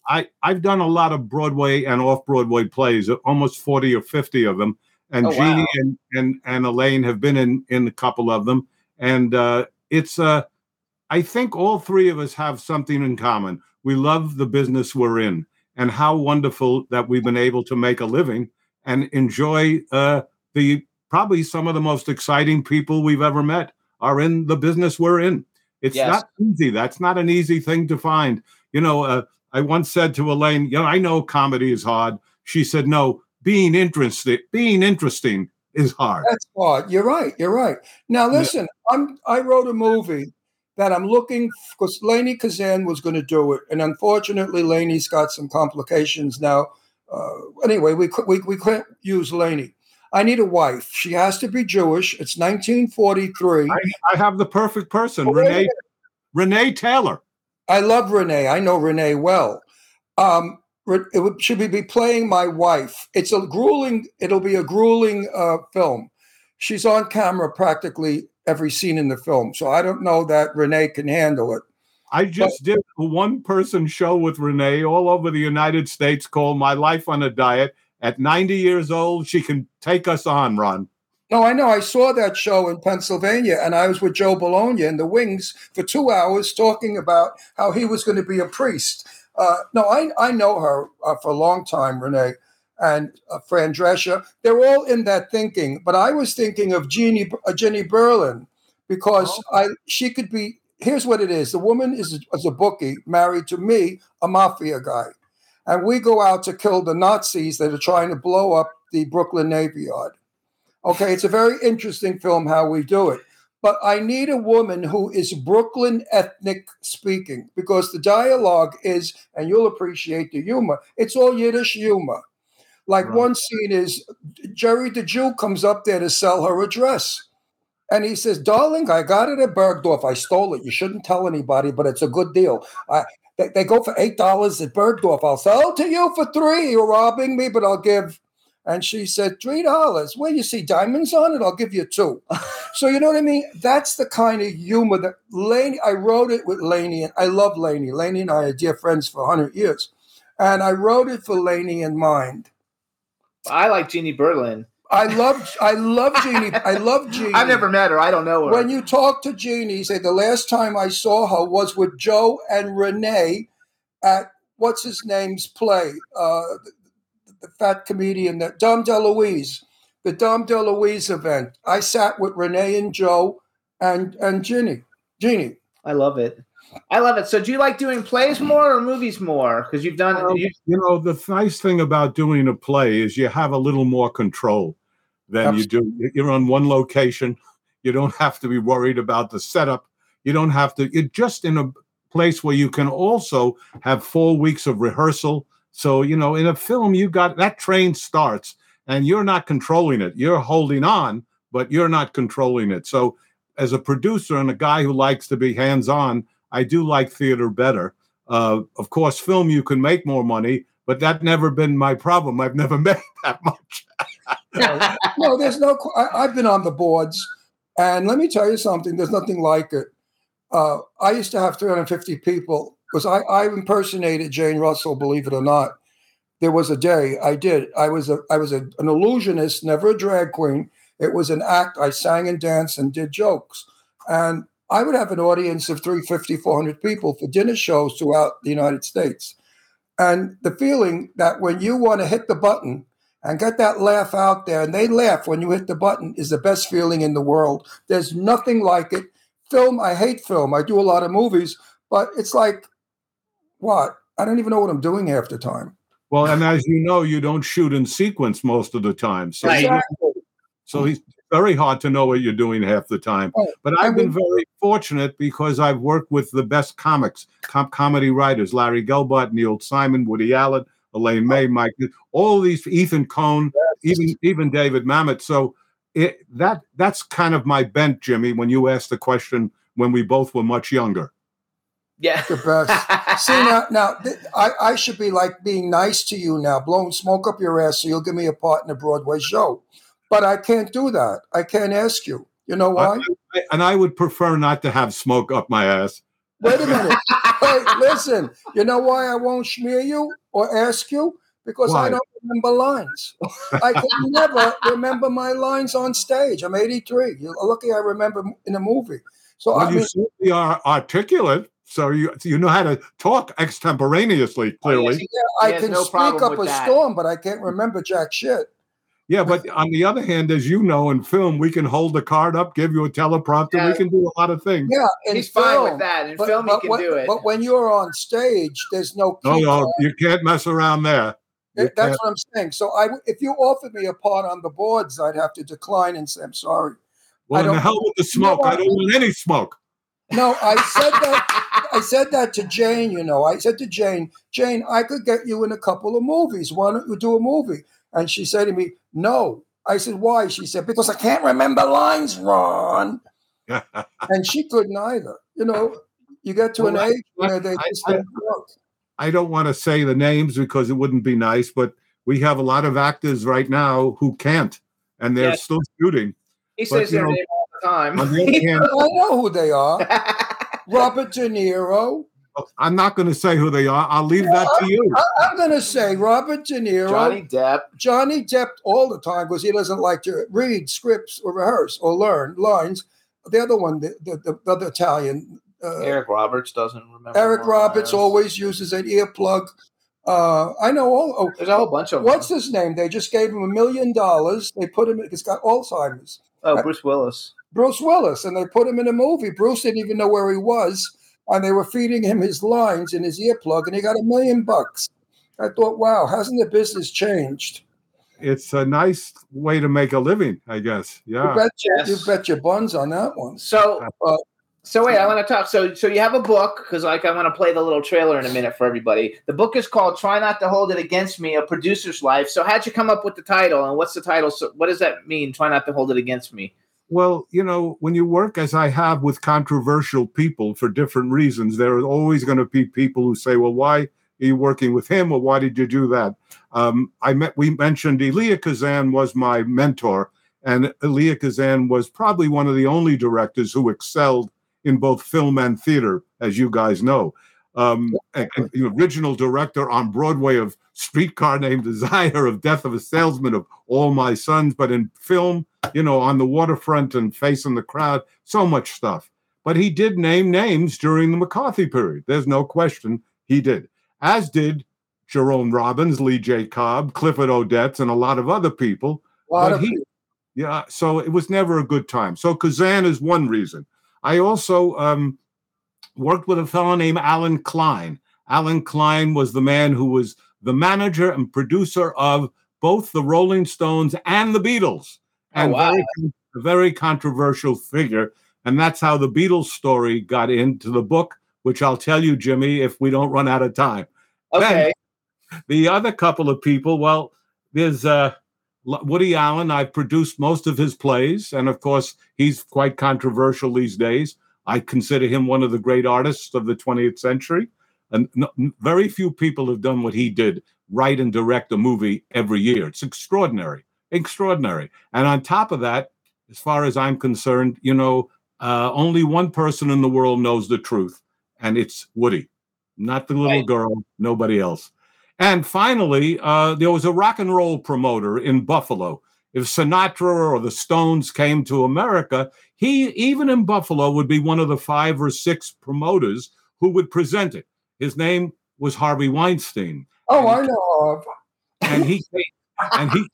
I I've done a lot of Broadway and off Broadway plays, almost forty or fifty of them, and Oh, Jeannie wow. and, and and Elaine have been in in a couple of them, and uh, it's uh, I think all three of us have something in common. We love the business we're in, and how wonderful that we've been able to make a living and enjoy uh, the probably some of the most exciting people we've ever met are in the business we're in. It's Yes. not easy. That's not an easy thing to find. You know, uh, I once said to Elaine, "You know, I know comedy is hard." She said, "No, being interested, being interesting is hard." That's hard. You're right. You're right. Now listen, I'm I wrote a movie that I'm looking because Lainie Kazan was going to do it, and unfortunately, Lainie's got some complications now. Uh, anyway, we we we couldn't use Lainie. I need a wife. She has to be Jewish. It's 1943. I, I have the perfect person, Oh, Renee. Renee Taylor. I love Renee. I know Renee well. Um, it would, should we be playing my wife? It's a grueling. It'll be a grueling uh, film. She's on camera practically every scene in the film, so I don't know that Renee can handle it. I just did a one person show with Renee all over the United States called My Life on a Diet. At 90 years old, she can take us on, Ron. No, I know. I saw that show in Pennsylvania, and I was with Joe Bologna in the wings for two hours talking about how he was going to be a priest. Uh, no, I, I know her uh, for a long time, Renee and uh, Fran Drescher. They're all in that thinking, but I was thinking of Jeannie, uh, Jenny Berlin because I she could be. Here's what it is: the woman is, is a bookie married to me, a mafia guy, and we go out to kill the Nazis that are trying to blow up the Brooklyn Navy Yard. Okay, it's a very interesting film how we do it. But I need a woman who is Brooklyn ethnic speaking because the dialogue is, and you'll appreciate the humor, it's all Yiddish humor. Like Right. one scene is Jerry the Jew comes up there to sell her a dress. And he says, Darling, I got it at Bergdorf. I stole it. You shouldn't tell anybody, but it's a good deal. I, they, they go for $8 at Bergdorf. I'll sell to you for three. You're robbing me, but I'll give. And she said, $3. Well, you see diamonds on it? I'll give you two. so, you know what I mean? That's the kind of humor that Lainie, I wrote it with Lainie, and I love Lainie. Lainie and I are dear friends for 100 years. And I wrote it for Lainie in mind. I like Jeannie Berlin. I love, I love Jeannie. I love Jeannie. I've never met her. I don't know her. When you talk to Jeannie, say the last time I saw her was with Joe and Renee at what's his name's play, uh, the, the fat comedian, that Dom DeLuise, the Dom DeLuise event. I sat with Renee and Joe and and Ginny. Jeannie. I love it. I love it. So, do you like doing plays more or movies more? Because you've done Well, you, you know, the nice thing about doing a play is you have a little more control than you do. You're on one location. You don't have to be worried about the setup. You don't have to. You're just in a place where you can also have four weeks of rehearsal, So, you know, in a film, you got that train starts and you're not controlling it. You're holding on, but you're not controlling it. So, as a producer and a guy who likes to be hands on, I do like theater better. Uh, of course, film, you can make more money, but that never been my problem. I've never made that much. no, there's no. I, I've been on the boards, and let me tell you something. There's nothing like it. Uh, I used to have 350 people because I, I impersonated Jane Russell. Believe it or not, there was a day I did. I was a I was a, an illusionist, never a drag queen. It was an act. I sang and danced and did jokes, and I would have an audience of 350, 400 people for dinner shows throughout the United States. And the feeling that when you want to hit the button and get that laugh out there, and they laugh when you hit the button, is the best feeling in the world. There's nothing like it. Film, I hate film. I do a lot of movies, but it's like, what? I don't even know what I'm doing half the time. Well, and as you know, you don't shoot in sequence most of the time. So, Right. Exactly. so it's very hard to know what you're doing half the time. Oh, But I I've been very fortunate because I've worked with the best comics, com- comedy writers: Larry Gelbart, Neil Simon, Woody Allen, Elaine May, Mike, all these, Ethan Coen, even even David Mamet. So it, that that's kind of my bent, Jimmy. When you asked the question when we both were much younger, Yeah. The best. See now, now th- I, I should be like being nice to you now, blowing smoke up your ass, so you'll give me a part in a Broadway show. But I can't do that. I can't ask you. You know why? I- and I would prefer not to have smoke up my ass. Wait a minute. hey, listen. You know why I won't smear you or ask you? Because Why? I don't remember lines. I can never remember my lines on stage. I'm 83. You're lucky I remember in a movie. So Well, I you certainly are articulate, so you you know how to talk extemporaneously. Clearly, yeah, I can no speak up a that. storm, but I can't remember jack shit. Yeah. But on the other hand, as you know, in film, we can hold the card up, give you a teleprompter, Yeah. we can do a lot of things. Yeah, in He's fine with that. In but- film, but he can when- do it. But when you're on stage, there's no. No, no, card. you can't mess around there. You That's can't- what I'm saying. So I, if you offered me a part on the boards, I'd have to decline and say I'm sorry. Well, I in the don't- hell with the You know smoke. I don't want any smoke. No, I said that. I said that to Jane. You know, I said to Jane, Jane, I could get you in a couple of movies. Why don't you do a movie? And she said to me, No. I said, Why? She said, Because I can't remember lines, Ron. And she couldn't either. You know, you get to an I- age where they I- just I- don't work. I don't want to say the names because it wouldn't be nice, but we have a lot of actors right now who can't, and they're Yes. still shooting. he but, says their know, name all the time. On the other I know who they are. Robert De Niro. I'm not going to say who they are. I'll leave that to you. I, I'm going to say Robert De Niro. Johnny Depp. Johnny Depp all the time because he doesn't like to read scripts or rehearse or learn lines. The other one, the, the, the, the other Italian, uh, Eric, Eric Roberts doesn't remember. Eric Roberts, always uses an earplug. Uh, I know all. Oh, There's a whole bunch of what's them. his name? They just gave him a million dollars. They put him. He's got Alzheimer's. Oh, Bruce Willis. Bruce Willis, and they put him in a movie. Bruce didn't even know where he was, and they were feeding him his lines in his earplug, and he got a million bucks. I thought, wow, hasn't the business changed? It's a nice way to make a living, I guess. Yeah, You Yeah. bet your, Yes. you bet your buns on that one. So, Uh, so wait, I want to talk. So, so you have a book because, like, I want to play the little trailer in a minute for everybody. The book is called "Try Not to Hold It Against Me: A Producer's Life." So, how'd you come up with the title, and what's the title? So, what does that mean? Try not to hold it against me. Well, you know, when you work as I have with controversial people for different reasons, there are always going to be people who say, "Well, why are you working with him, or why did you do that?" Um, I met. We mentioned Elia Kazan was my mentor, and Elia Kazan was probably one of the only directors who excelled in both film and theater, as you guys know. Um, and- and the original director on Broadway of Streetcar Named Desire, of Death of a Salesman, of All My Sons, but in film, you know, on the waterfront and face in the crowd, so much stuff. But he did name names during the McCarthy period. There's no question he did, as did Jerome Robbins, Lee J. Cobb, Clifford Odets, and a lot of other people. A lot But of he- people. Yeah, so it was never a good time. So Kazan is one reason. I also um, worked with a fellow named Allen Klein. Allen Klein was the man who was the manager and producer of both the Rolling Stones and the Beatles, Oh, and wow. very, a very controversial figure. And that's how the Beatles story got into the book, which I'll tell you, Jimmy, if we don't run out of time. Okay. the other couple of people, well, there's uh, Woody Allen. I've produced most of his plays, and of course, he's quite controversial these days. I consider him one of the great artists of the 20th century. And no, very few people have done what he did write and direct a movie every year. It's extraordinary, extraordinary. And on top of that, as far as I'm concerned, you know, uh, only one person in the world knows the truth, and it's Woody, not the little Right. girl, nobody else. And finally, uh, there was a rock and roll promoter in Buffalo. If Sinatra or the Stones came to America, he, even in Buffalo, would be one of the five or six promoters who would present it. His name was Harvey Weinstein Oh, I know. of. and he came, and he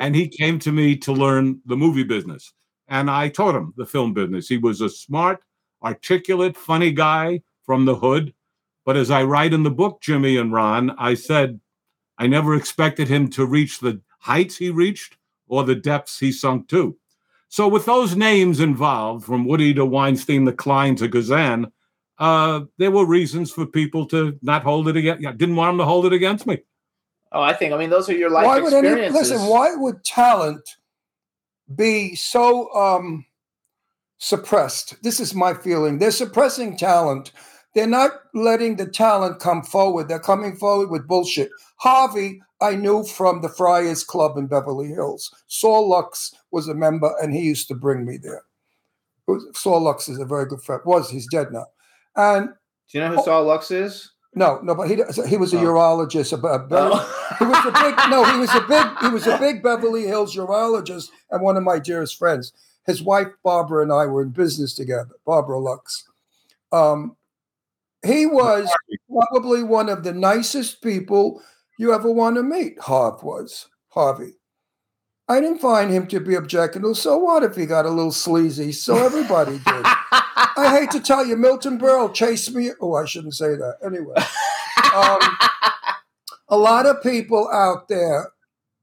and he came to me to learn the movie business and i taught him the film business he was a smart articulate funny guy from the hood but as i write in the book jimmy and ron i said i never expected him to reach the heights he reached or the depths he sunk to so with those names involved from woody to weinstein the klein to kazan uh, there were reasons for people to not hold it against didn't want them to hold it against me Oh, I think. I mean, those are your life why would any, listen? Why would talent be so um, suppressed? This is my feeling. They're suppressing talent. They're not letting the talent come forward. They're coming forward with bullshit. Harvey, I knew from the Friars Club in Beverly Hills. Saul Lux was a member, and he used to bring me there. It Saul Lux is a very good friend. Was he's dead now, and Do you know who Saul Lux is? no, no, but he he was a Oh. urologist. A, a Oh. he was a big no. He was a big. He was a big Beverly Hills urologist and one of my dearest friends. His wife Barbara and I were in business together. Barbara Lux. Um, he was probably one of the nicest people you ever want to meet. Harv was Harvey. I didn't find him to be objectionable. So what if he got a little sleazy? So everybody did. I hate to tell you, Milton Berle chased me. Oh, I shouldn't say that. Anyway, um, a lot of people out there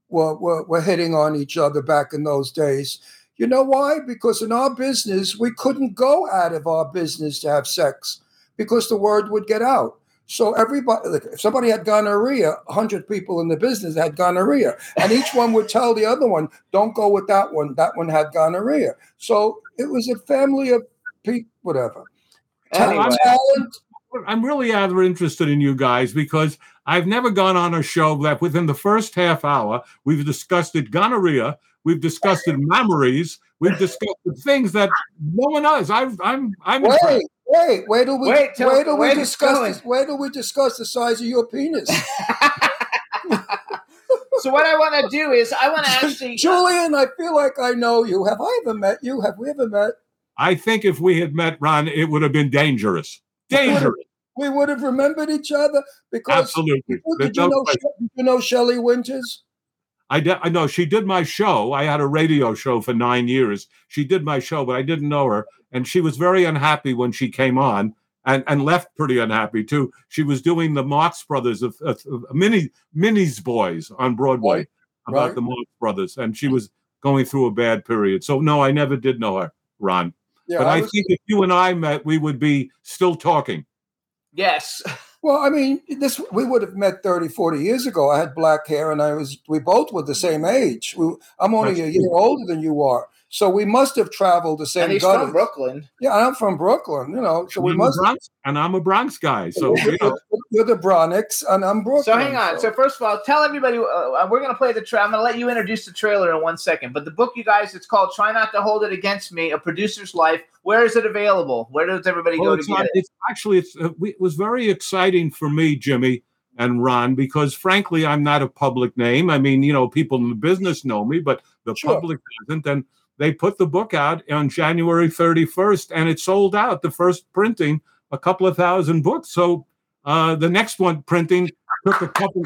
were, were, were hitting on each other back in those days. You know why? Because in our business, we couldn't go out of our business to have sex because the word would get out. So everybody, if somebody had gonorrhea, 100 people in the business had gonorrhea. And each one would tell the other one, don't go with that one. That one had gonorrhea. So it was a family of people, whatever. Anyway. Talent, I'm really rather interested in you guys because I've never gone on a show that within the first half hour we've discussed it gonorrhea, we've discussed it memories, we've discussed things that no one else. I've, I'm I'm Wait, impressed. wait, wait till we Wait till- wait till we discuss going. this. Wait till we discuss the size of your penis, so what I want to do is I want to actually. Uh, Julian. I feel like I know you. Have I ever met you? Have we ever met? I think if we had met Ron, it would have been dangerous. Dangerous, We would have remembered each other because. absolutely. Did you no know? Did you know Shelley Winters? I, de- I know she did my show. I had a radio show for nine years. She did my show, but I didn't know her, and she was very unhappy when she came on, and, and left pretty unhappy too. She was doing the Marx Brothers of, of, of Mini Minnie's Boys on Broadway Right, about right. the Marx Brothers, and she was going through a bad period. So no, I never did know her, Ron. Yeah, but I, was- think if you and I met, we would be still talking. Yes. Well, I mean, this we would have met 30, 40 years ago. I had black hair and I was we both were the same age. We, I'm only That's a year older than you are. So we must have traveled the same And he's gutters. from Brooklyn. Yeah, I'm from Brooklyn, you know. So we I'm must Bronx, and I'm a Bronx guy. So you know, you're the Bronx and I'm Brooklyn. So hang on. So first of all, tell everybody uh, we're going to play the trailer. I'm going to let you introduce the trailer in one second. But the book, you guys, it's called "Try Not to Hold It Against Me: A Producer's Life." Where is it available? Where does everybody Well, go to it's, get it? it's actually it's uh, we, it was very exciting for me, Jimmy and Ron, because frankly, I'm not a public name. I mean, you know, people in the business know me, but the Sure. public doesn't. And they put the book out on January 31st, and it sold out. The first printing, a couple of thousand books. So uh, the next one printing took a couple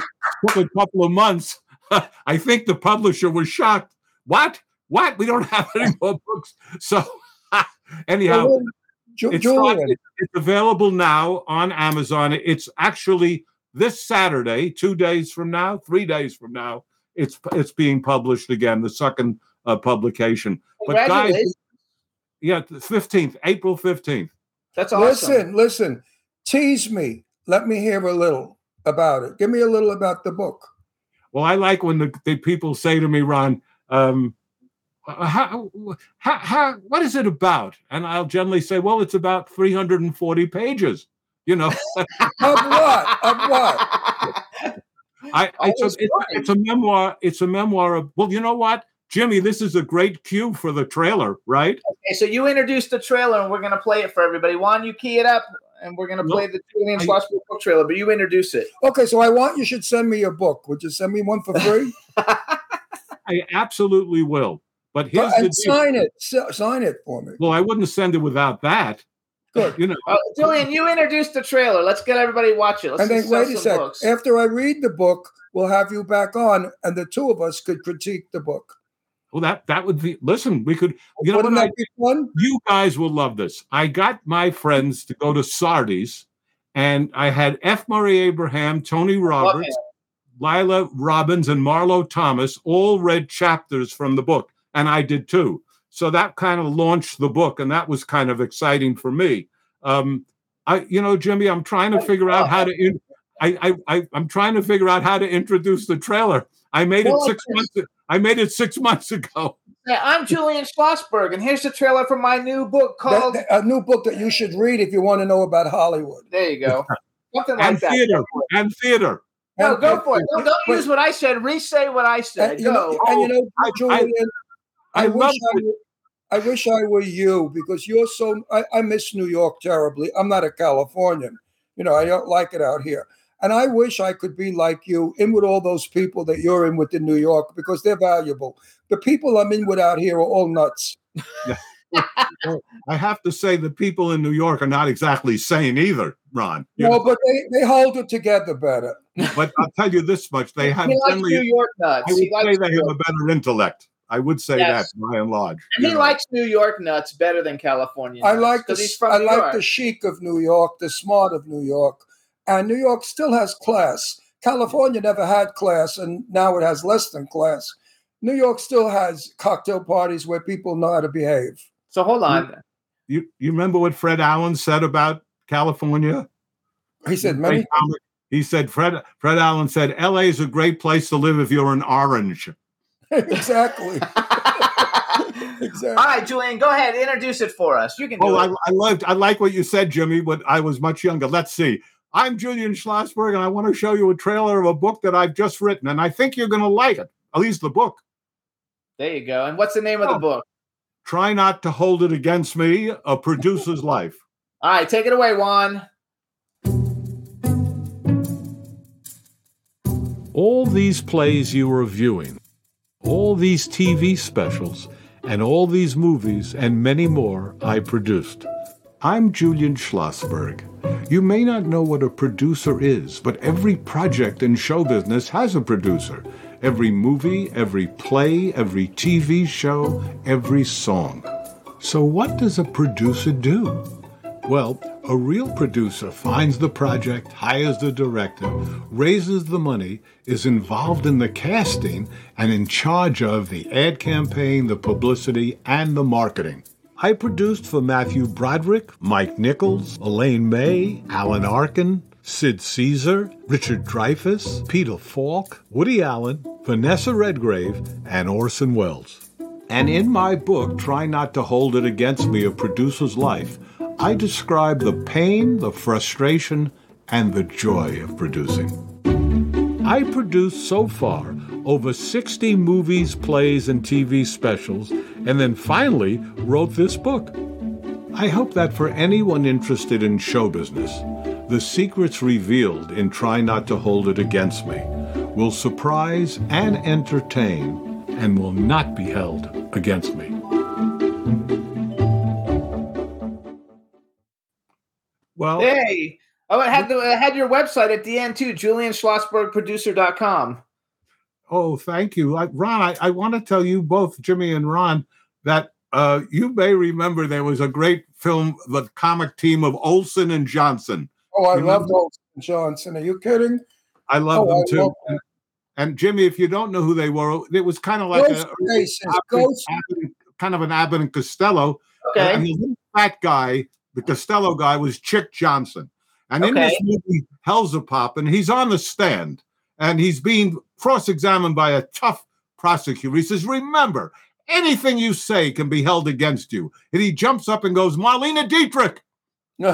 took a couple of months. I think the publisher was shocked. What? What? We don't have any more books. So anyhow, Well, it's, not, it- it's available now on Amazon. It's actually this Saturday, two days from now, three days from now. It's it's being published again, the second uh, publication. But guys, Congratulations. yeah, fifteenth, April fifteenth. That's awesome. listen, listen. Tease me. Let me hear a little. about it. Give me a little about the book. Well, I like when the, the people say to me, Ron, um, how, how, how, what is it about? And I'll generally say, well, it's about 340 pages. You know, Of what? Of what? I, it's, Always a, it's, it's a memoir. It's a memoir of, well, you know what, Jimmy, this is a great cue for the trailer, right? Okay, so you introduced the trailer, and we're gonna play it for everybody. Juan, you key it up, and we're gonna No, play the Julian I- Schlossberg book trailer. But you introduce it. Okay, so I want you should send me your book. Would you send me one for free? I absolutely will. But here's the and deal. sign it. S- sign it for me. Well, I wouldn't send it without that. Good. You know, Uh, Julian, you introduced the trailer. Let's get everybody to watch it. Let's and then wait a some sec. books. After I read the book, we'll have you back on, and the two of us could critique the book. Well, that that would be. Listen, we could. You know Wouldn't what? I, be fun? you guys will love this. I got my friends to go to Sardi's, and I had F. Murray Abraham, Tony Roberts. Lila Robbins, and Marlo Thomas all read chapters from the book, and I did too. So that kind of launched the book, and that was kind of exciting for me. Um, I, you know, Jimmy, I'm trying to figure out how to. In, I, I, I, I'm trying to figure out how to introduce the trailer. I made it six months. I made it six months ago. Yeah, I'm Julian Schlossberg, and here's the trailer for my new book called. that- a new book that you should read if you want to know about Hollywood. there you go. Something like and that. theater, and theater. No, And- go for it. No, don't but- use what I said. Re-say what I said. And you know, Go. and you know oh, I- I- Julian, I, I wish love I, were- I wish I were you because you're so. I, I miss New York terribly. I'm not a Californian. You know, I don't like it out here. And I wish I could be like you, in with all those people that you're in with in New York because they're valuable. The people I'm in with out here are all nuts. I have to say the people in New York are not exactly sane either, Ron. No, know, but they, they hold it together better. but I'll tell you this much: they have he likes generally. New York nuts. I would He likes say they New have York. a better intellect. I would say Yes. that by and large. And he know. likes New York nuts better than California. I like the 'cause he's from I New like York. the chic of New York, the smart of New York, and New York still has class. California never had class, and now it has less than class. New York still has cocktail parties where people know how to behave. So hold on. You you remember what Fred Allen said about California? He said many. He said Fred Fred Allen said L.A. is a great place to live if you're an orange. exactly. exactly. All right, Julian, go ahead. Introduce it for us. You can oh, do Oh, I. I loved I like what you said, Jimmy. When I was much younger, let's see. I'm Julian Schlossberg, and I want to show you a trailer of a book that I've just written, and I think you're going to like it. At least the book. There you go. And what's the name of the Oh. book? Try not to hold it against me. A producer's life. All right, take it away, Juan. All these plays you are viewing, all these TV specials, and all these movies and many more I produced. I'm Julian Schlossberg. You may not know what a producer is, but every project in show business has a producer. Every movie, every play, every TV show, every song. So, what does a producer do? Well, a real producer finds the project, hires the director, raises the money, is involved in the casting, and in charge of the ad campaign, the publicity, and the marketing. I produced for Matthew Broderick, Mike Nichols, Elaine May, Alan Arkin, Sid Caesar, Richard Dreyfuss, Peter Falk, Woody Allen, Vanessa Redgrave, and Orson Welles. And in my book, Try Not to Hold It Against Me A Producer's Life, I describe the pain, the frustration, and the joy of producing. I produced so far over 60 movies, plays, and TV specials, and then finally wrote this book. I hope that for anyone interested in show business, the secrets revealed in Try Not to Hold It Against Me will surprise and entertain and will not be held against me. Well, Hey. Oh, it had the it had your website at the end too, julianschlossbergproducer.com. Oh, thank you. I, Ron, I, I want to tell you both, Jimmy and Ron, that uh, you may remember there was a great film, the comic team of Olsen and Johnson. Oh, I You love Olson Olsen Johnson. Are you kidding? I love Oh, them I too. love and, and Jimmy, if you don't know who they were, it was kind of like Ghost a, Faces, Abbott- Ghost- kind of an Abbott and Costello. Okay. And the little fat guy, the Costello guy, was Chick Johnson. And in this movie, Hellzapoppin', he's on the stand and he's being cross examined by a tough prosecutor. He says, Remember, anything you say can be held against you. And he jumps up and goes, Marlene Dietrich.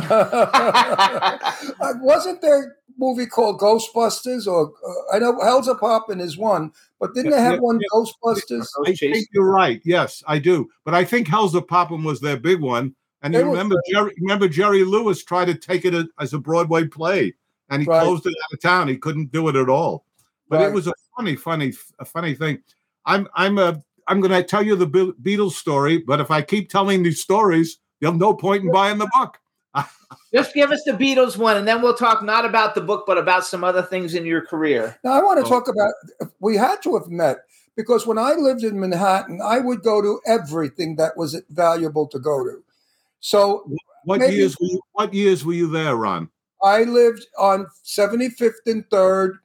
Uh, Wasn't there a movie called Ghostbusters? Or uh, I know Hellzapoppin' is one, but didn't Yeah, they have yeah, one yeah. Ghostbusters? I think you're right. Yes, I do. But I think Hellzapoppin' was their big one. And you remember Jerry, remember Jerry Lewis tried to take it as a Broadway play, and he Right. closed it out of town. He couldn't do it at all. But it was a funny, funny, a funny thing. I'm I'm a I'm going to tell you the Beatles story, but if I keep telling these stories, there's no point in buying the book. Just give us the Beatles one, and then we'll talk not about the book, but about some other things in your career. Now I want to Oh. talk about. We had to have met because when I lived in Manhattan, I would go to everything that was valuable to go to. So What Maybe- years were you, What years were you there, Ron? I lived on 75th and 3rd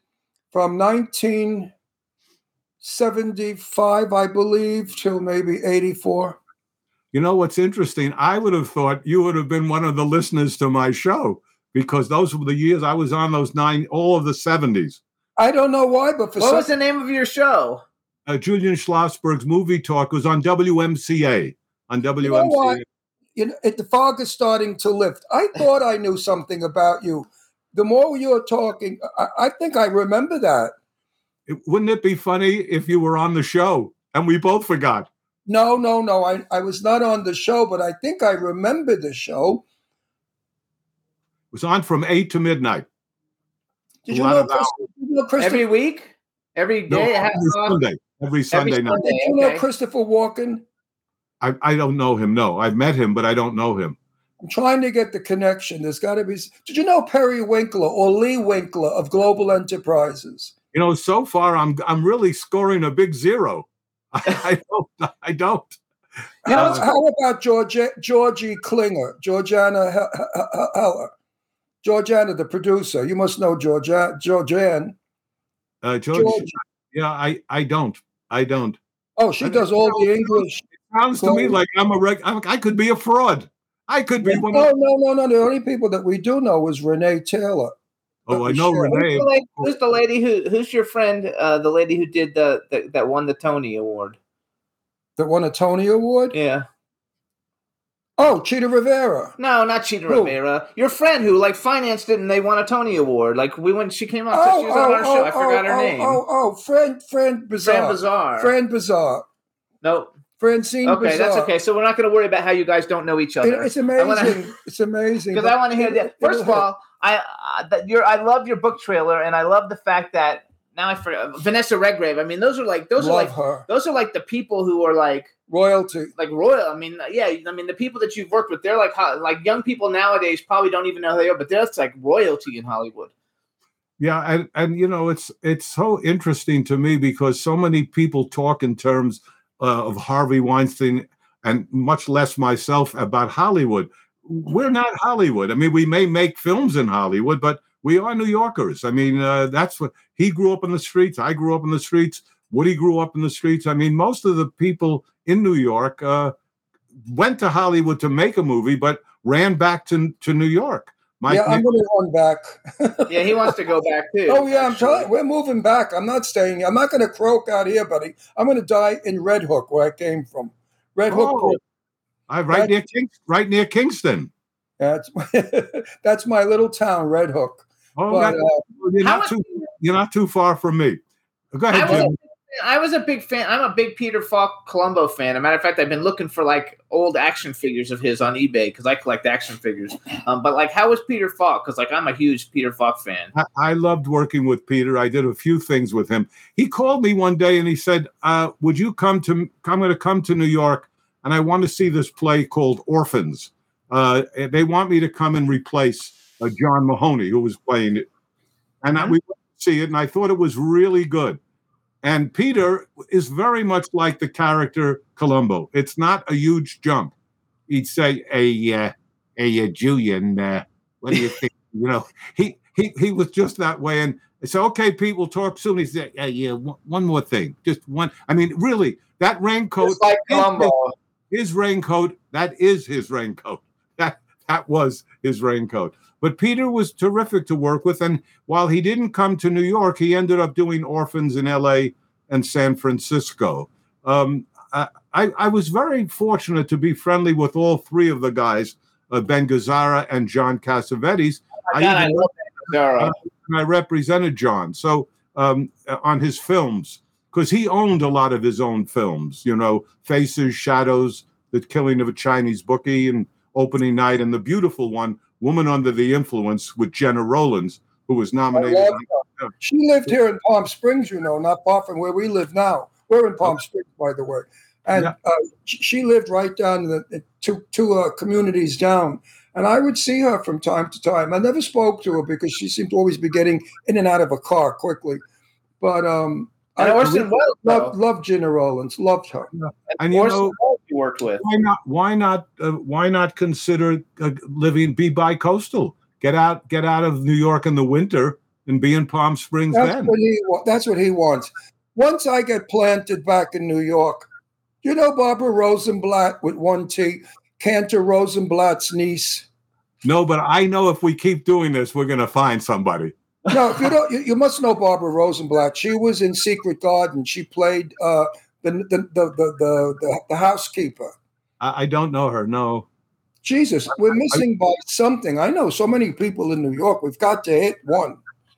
from 1975, I believe, till maybe 84. You know what's interesting? I would have thought you would have been one of the listeners to my show because those were the years I was on those nine, all of the 70s. I don't know why, but for What some was the name of your show? Uh, Julian Schlossberg's movie talk was on WMCA. On WMCA. You know what? you know, it, the fog is starting to lift. I thought I knew something about you. The more you're talking, I, I think I remember that. It- wouldn't it be funny if you were on the show and we both forgot? No, no, no. I, I was not on the show, but I think I remember the show. It was on from 8 to midnight. Did you know, Chris, did you know Christopher, Every week? Every No, every half hour? Sunday. Every Sunday night. Did you know. Christopher Walken? I, I don't know him. No, I've met him, but I don't know him. I'm trying to get the connection. There's got to be. Did you know Perry Winkler or Lee Winkler of Global Enterprises? You know, so far I'm I'm really scoring a big zero. I, I don't. I don't. How, Uh, how about George, Georgie Klinger, Georgiana He- He- He- Heller? Georgiana, the producer. You must know Georgia, Georgianne. Uh, George, George. Yeah, I I don't. I don't. Oh, she does all the English. Sounds to me like I'm a reg. I could be a fraud. I could be one. No, Of, no, no, no. The only people that we do know is Renee Taylor. oh, I know Sure. Renee. Who's the lady, who's the lady who? Who's your friend? Uh, the lady who did the, the that won the Tony Award. That won a Tony Award. Yeah. Oh, Chita Rivera. No, not Chita Who? Rivera. Your friend who like financed it and they won a Tony Award. Like we when she came out, she was on our show. I forgot her oh, name. Oh, oh, friend, Fran Bizarre. Fran Bizarre. Fran Bizarre. Nope. Francine Okay, Bizarre. that's okay. So we're not going to worry about how you guys don't know each It- other. it's amazing. wanna- it's amazing. because I want to hear that. First of all, I uh, that you're I love your book trailer, and I love the fact that now I forget Vanessa Redgrave. I mean, those are like those love are like her those are like the people who are like royalty. like royal. I mean, yeah, I mean the people that you've worked with, they're like like young people nowadays probably don't even know who they are, but that's like royalty in Hollywood. Yeah, and and you know it's it's so interesting to me because so many people talk in terms uh, of Harvey Weinstein and much less myself about Hollywood. We're not Hollywood. I mean, we may make films in Hollywood, but we are New Yorkers. I mean, uh, that's what he grew up in the streets. I grew up in the streets. Woody grew up in the streets. I mean, most of the people in New York uh, went to Hollywood to make a movie, but ran back to to New York. Mike yeah, I'm going to run back. Yeah, he wants to go back too. oh yeah, I'm actually. telling. We're moving back. I'm not staying. I'm not going to croak out here, buddy. I'm going to die in Red Hook, where I came from. Red Hook. Oh. I right near King, right near Kingston. That's that's my little town, Red Hook. Oh, But, that- uh, you're not too you're not too far from me. Go I ahead, was, Jim. I was a big fan. I'm a big Peter Falk Columbo fan. As a matter of fact, I've been looking for like old action figures of his on eBay because I collect action figures. Um, but like, how was Peter Falk? Because like, I'm a huge Peter Falk fan. I, I loved working with Peter. I did a few things with him. He called me one day and he said, uh, "Would you come to? I'm going to come to New York, and I want to see this play called Orphans. Uh, they want me to come and replace uh, John Mahoney, who was playing it, and I, we went to see it, and I thought it was really good." And Peter is very much like the character Columbo. It's not a huge jump. He'd say, "Hey, uh, hey, uh, Julian, uh, what do you think?" you know, he he he was just that way. And I said, "Okay, Pete, we'll talk soon." He said, "Yeah, yeah, one, one more thing, just one." I mean, really, that raincoat, Just like Columbo. his, his raincoat, that is his raincoat. That that was his raincoat. But Peter was terrific to work with. And while he didn't come to New York, he ended up doing orphans in LA and San Francisco. Um, I, I, I was very fortunate to be friendly with all three of the guys, uh, Ben Gazzara and John Cassavetes. Oh God, I even- love Zara. uh, I represented John. So um, on his films, because he owned a lot of his own films, you know, Faces, Shadows, The Killing of a Chinese Bookie, and Opening Night, and the beautiful one, Woman Under the Influence, with Gena Rowlands, who was nominated. She lived here in Palm Springs, you know, not far from where we live now. We're in Palm Springs, by the way. And Yeah. uh, she she lived right down the, the two, two uh, communities down. And I would see her from time to time. I never spoke to her because she seemed to always be getting in and out of a car quickly. But um, And I Orson Welles, loved, though. loved Gena Rowlands, loved her. And you Orson know, Welles you worked with. why not? Why not? Uh, why not consider uh, living be bi-coastal? Get out, get out of New York in the winter and be in Palm Springs That's then. what he that's what he wants. Once I get planted back in New York, you know Barbara Rosenblatt with one T, Cantor Rosenblatt's niece. No, but I know if we keep doing this, we're going to find somebody. No, you don't, you, you must know Barbara Rosenblatt. She was in Secret Garden. She played uh, the, the, the, the, the, the, the housekeeper. I, I don't know her. No. Jesus, we're missing by something. I know so many people in New York. We've got to hit one.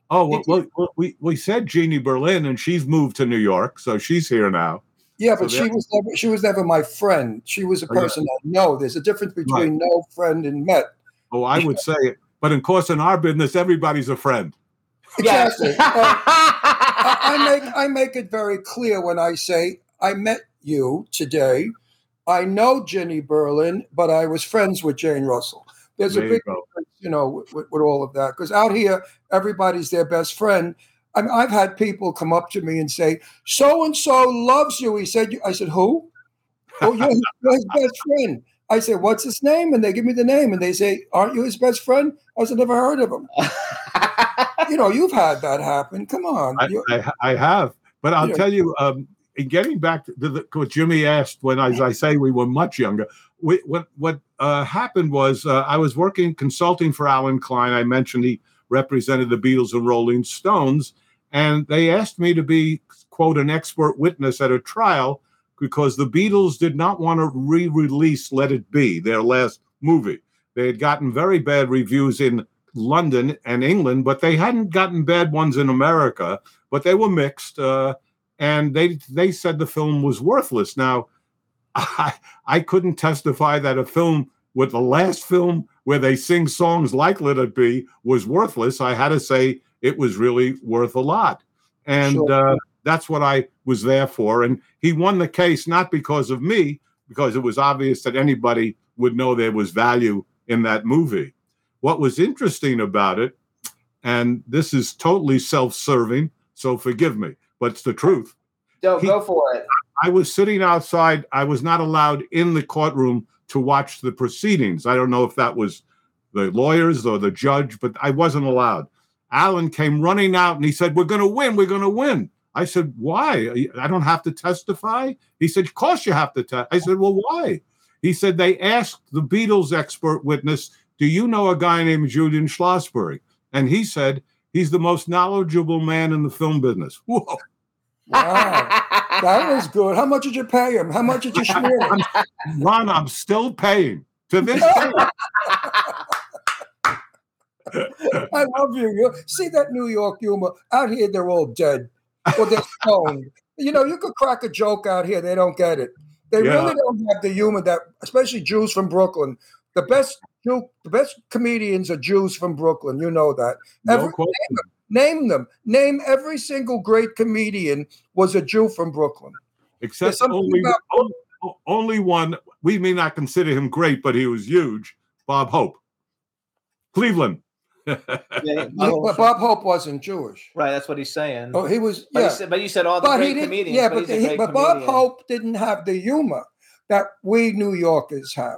Oh, well, well, well, we we said Jeannie Berlin, and she's moved to New York, so she's here now. Yeah, but So she was never she was never my friend. She was a Oh, yeah. person I know. There's a difference between no friend and met. Oh, I would say it, but of course, in our business, everybody's a friend. Exactly. Uh, I, I make I make it very clear when I say I met you today. I know Jenny Berlin, but I was friends with Jane Russell. There's There a big difference, you know, with, with, with all of that. Because out here, everybody's their best friend. I mean, I've had people come up to me and say, "So and so loves you." He said, "I said who?" Oh, you're his, you're his best friend. I say, "What's his name?" And they give me the name, and they say, "Aren't you his best friend?" I said, "Never heard of him." you know, you've had that happen. Come on. I, I, I have, but I'll tell you, um, in getting back to the, what Jimmy asked when, as I say, we were much younger. We, what what uh, happened was uh, I was working consulting for Allen Klein. I mentioned he represented the Beatles and Rolling Stones, and they asked me to be quote an expert witness at a trial because the Beatles did not want to re-release "Let It Be," their last movie. They had gotten very bad reviews in London and England, but they hadn't gotten bad ones in America. But they were mixed, uh, and they they said the film was worthless. Now, I I couldn't testify that a film with the last film where they sing songs like "Let It Be" was worthless. I had to say it was really worth a lot, and Sure. uh, that's what I was there for. And he won the case not because of me, because it was obvious that anybody would know there was value in that movie. What was interesting about it, and this is totally self serving, so forgive me, but it's the truth. Go, He- go for it. I was sitting outside. I was not allowed in the courtroom to watch the proceedings. I don't know if that was the lawyers or the judge, but I wasn't allowed. Allen came running out and he said, We're going to win. We're going to win. I said, Why? I don't have to testify. He said, Of course you have to testify. I said, Well, why? He said, They asked the Beatles expert witness, Do you know a guy named Julian Schlossberg? And he said, He's the most knowledgeable man in the film business. Whoa. wow, that was good. How much did you pay him? How much did you smear him? Ron, I'm still paying to this day. I love you. you. See that New York humor out here? They're all dead or they're stoned. you know, you could crack a joke out here. They don't get it. They Yeah. really don't have the humor that, especially Jews from Brooklyn. The best Jew, the best comedians are Jews from Brooklyn. You know that. No Every- question. Name them. Name every single great comedian was a Jew from Brooklyn. Except only, about- only one. We may not consider him great, but he was huge. Bob Hope, Cleveland. Yeah, But Bob Hope wasn't Jewish. right, that's what he's saying. Oh, he was. but, Yeah. you said, but you said all the but great comedians. yeah, but, but, he's he- great but Bob. Hope didn't have the humor that we New Yorkers have.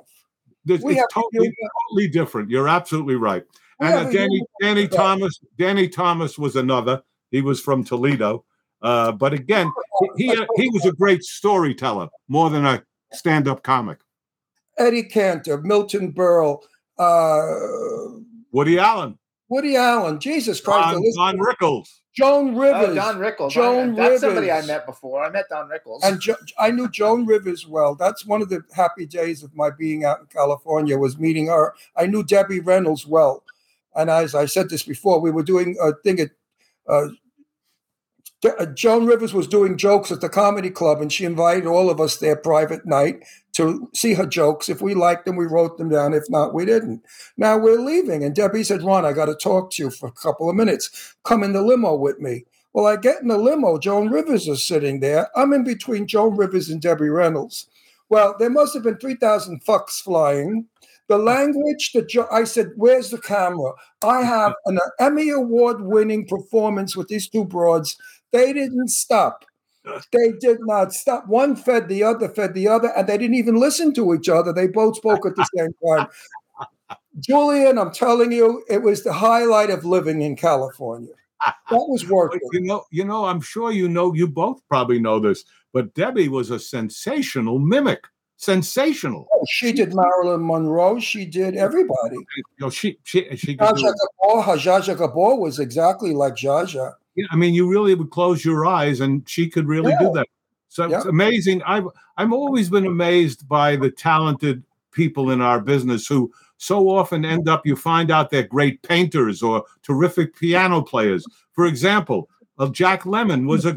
This is totally, totally different. You're absolutely right. We And uh, Danny, Danny Thomas, Danny Thomas was another. He was from Toledo, uh, but again, he he, was a great storyteller more than a stand-up comic. Eddie Cantor, Milton Berle, uh, Woody Allen, Woody Allen. Jesus Christ. Don, Don Rickles. Joan Rivers. Oh, Don Rickles. Joan I, that's somebody I met before. I met Don Rickles. And jo- I knew Joan Rivers well. That's one of the happy days of my being out in California was meeting her. I knew Debbie Reynolds well, and as I said this before, we were doing a thing at. Uh, uh, Joan Rivers was doing jokes at the comedy club, and she invited all of us there private night to see her jokes. If we liked them, we wrote them down. If not, we didn't. Now we're leaving, and Debbie said, "Ron, I got to talk to you for a couple of minutes. Come in the limo with me." Well, I get in the limo. Joan Rivers is sitting there. I'm in between Joan Rivers and Debbie Reynolds. Well, there must have been 3,000 fucks flying. The language that jo- I said, Where's the camera? I have an Emmy Award winning performance with these two broads. They didn't stop. They did not stop. One fed the other, fed the other, and they didn't even listen to each other. They both spoke at the same time. Julian, I'm telling you, it was the highlight of living in California. That was working. You know, you know, I'm sure you know. You both probably know this, but Debbie was a sensational mimic. Sensational. Oh, she did Marilyn Monroe. She did everybody. You know, she she she Zsa Zsa Gabor, Zsa Zsa Gabor was exactly like Zsa Zsa. Yeah, I mean, you really would close your eyes, and she could really Yeah. do that. So it's amazing. I've I've always been amazed by the talented people in our business who so often end up. You find out they're great painters or terrific piano players. For example, uh, Jack Lemmon was a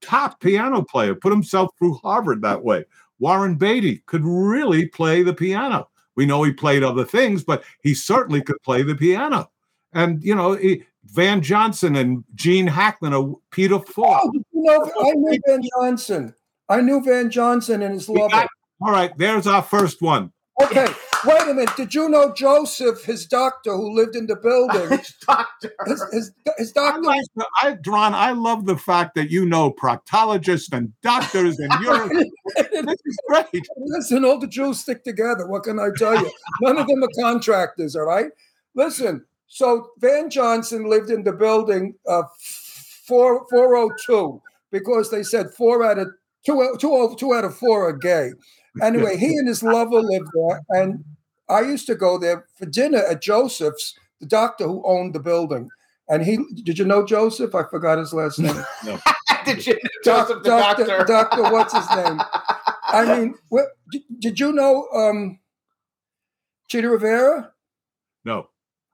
top piano player. Put himself through Harvard that way. Warren Beatty could really play the piano. We know he played other things, but he certainly could play the piano. And you know, he- Van Johnson and Gene Hackman or Peter Falk. Oh, you know, I knew Van Johnson. I knew Van Johnson and his We lover. got- all right, there's our first one. Okay, wait a minute. Did you know Joseph, his doctor who lived in the building? Doctor. His, his, his I doctor like the, I, Dron, I love the fact that you know proctologists and doctors and you're this is great. Listen, all the Jews stick together. What can I tell you? None of them are contractors, all right? Listen, so Van Johnson lived in the building uh, four, 402 because they said four out of two, two, two out of four are gay. Anyway, he and his lover lived there, and I used to go there for dinner at Joseph's, the doctor who owned the building. And he, did you know Joseph? I forgot his last name. Did you know Doc- Joseph the doctor, doctor? doctor, what's his name? I mean, what, did, did you know um, Chita Rivera? No,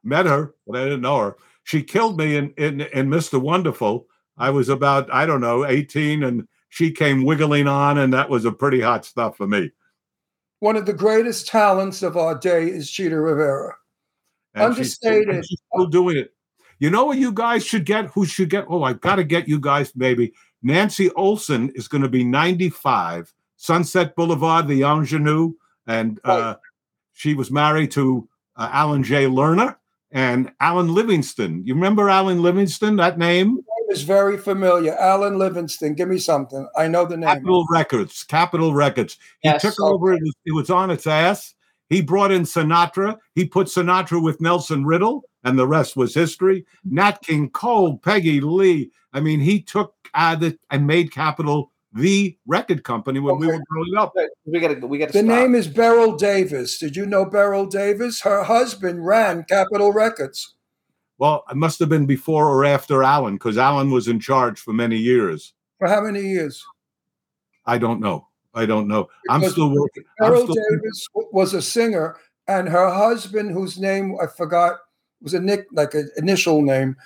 met her, but I didn't know her. She killed me in in, in Mr. Wonderful. I was about I don't know 18, and she came wiggling on, and that was a pretty hot stuff for me. One of the greatest talents of our day is Chita Rivera. And she's still- Understated. she's still doing it. You know what you guys should get? Who should get? Oh, I've got to get you guys, maybe. Nancy Olson is going to be 95. Sunset Boulevard, the ingenue, and uh, she was married to uh, Alan J. Lerner and Alan Livingston. You remember Alan Livingston? That name? Name is very familiar. Alan Livingston. Give me something. I know the name. Capitol Records. Capitol Records. He Yes, took okay. over. It was, it was on its ass. He brought in Sinatra. He put Sinatra with Nelson Riddle, and the rest was history. Nat King Cole, Peggy Lee. I mean, he took uh, the, and made Capitol the record company when we were growing up. We gotta we gotta The stop. name is Beryl Davis. Did you know Beryl Davis? Her husband ran Capitol Records. Well, it must have been before or after Alan, because Alan was in charge for many years. For how many years? I don't know. I don't know. I'm still working. Beryl still, Davis w- was a singer, and her husband, whose name I forgot, was a nick like an initial name.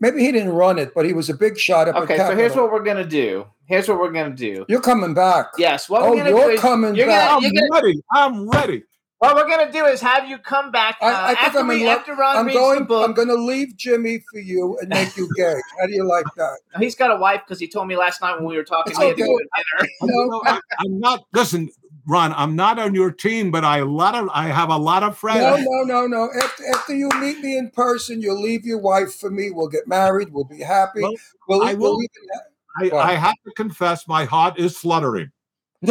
Maybe he didn't run it, but he was a big shot up Okay, at so here's what we're gonna do. Here's what we're gonna do. You're coming back. Yes, what Oh, we're gonna you're do is coming you're back. gonna, I'm gonna ready. I'm ready. what we're gonna do is have you come back uh, I, I think after I'm we love. after Ron I'm reads the going. book. I'm going to leave Jimmy for you and make you gay. How do you like that? He's got a wife because he told me last night when we were talking. It's to okay. go to dinner. No, No, I, I'm not. Listen, Ron. I'm not on your team, but I a lot of. I have a lot of friends. No, no, no, no. After, after you meet me in person, you'll leave your wife for me. We'll get married. We'll be happy. Well, we'll, I we'll even I, I have to confess, my heart is fluttering.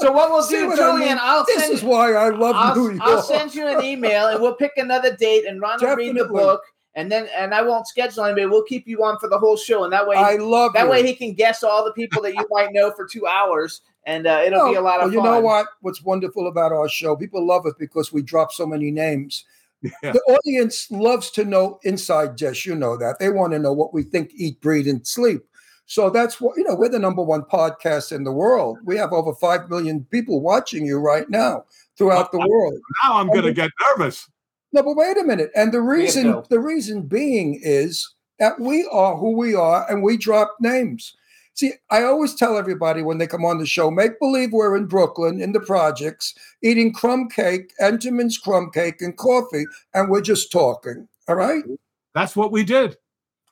So what we'll See do, what I Julian, mean? I'll this send is why I love New I'll, York. I'll send you an email and we'll pick another date and Ron will read the book and then and I won't schedule anybody. We'll keep you on for the whole show, and that way I love that you. way he can guess all the people that you might know for two hours, and uh, it'll be a lot of well, you know what? What's wonderful about our show? People love it because we drop so many names. Yeah. The audience loves to know inside Jess. You know that they want to know what we think, eat, breathe, and sleep. So that's what you know. We're the number one podcast in the world. We have over five million people watching you right now throughout the world. Now I'm going to get nervous. No, but wait a minute. And the reason the reason being is that we are who we are and we drop names. See, I always tell everybody when they come on the show, make believe we're in Brooklyn in the projects, eating crumb cake, Entenmann's crumb cake and coffee, and we're just talking. All right? That's what we did.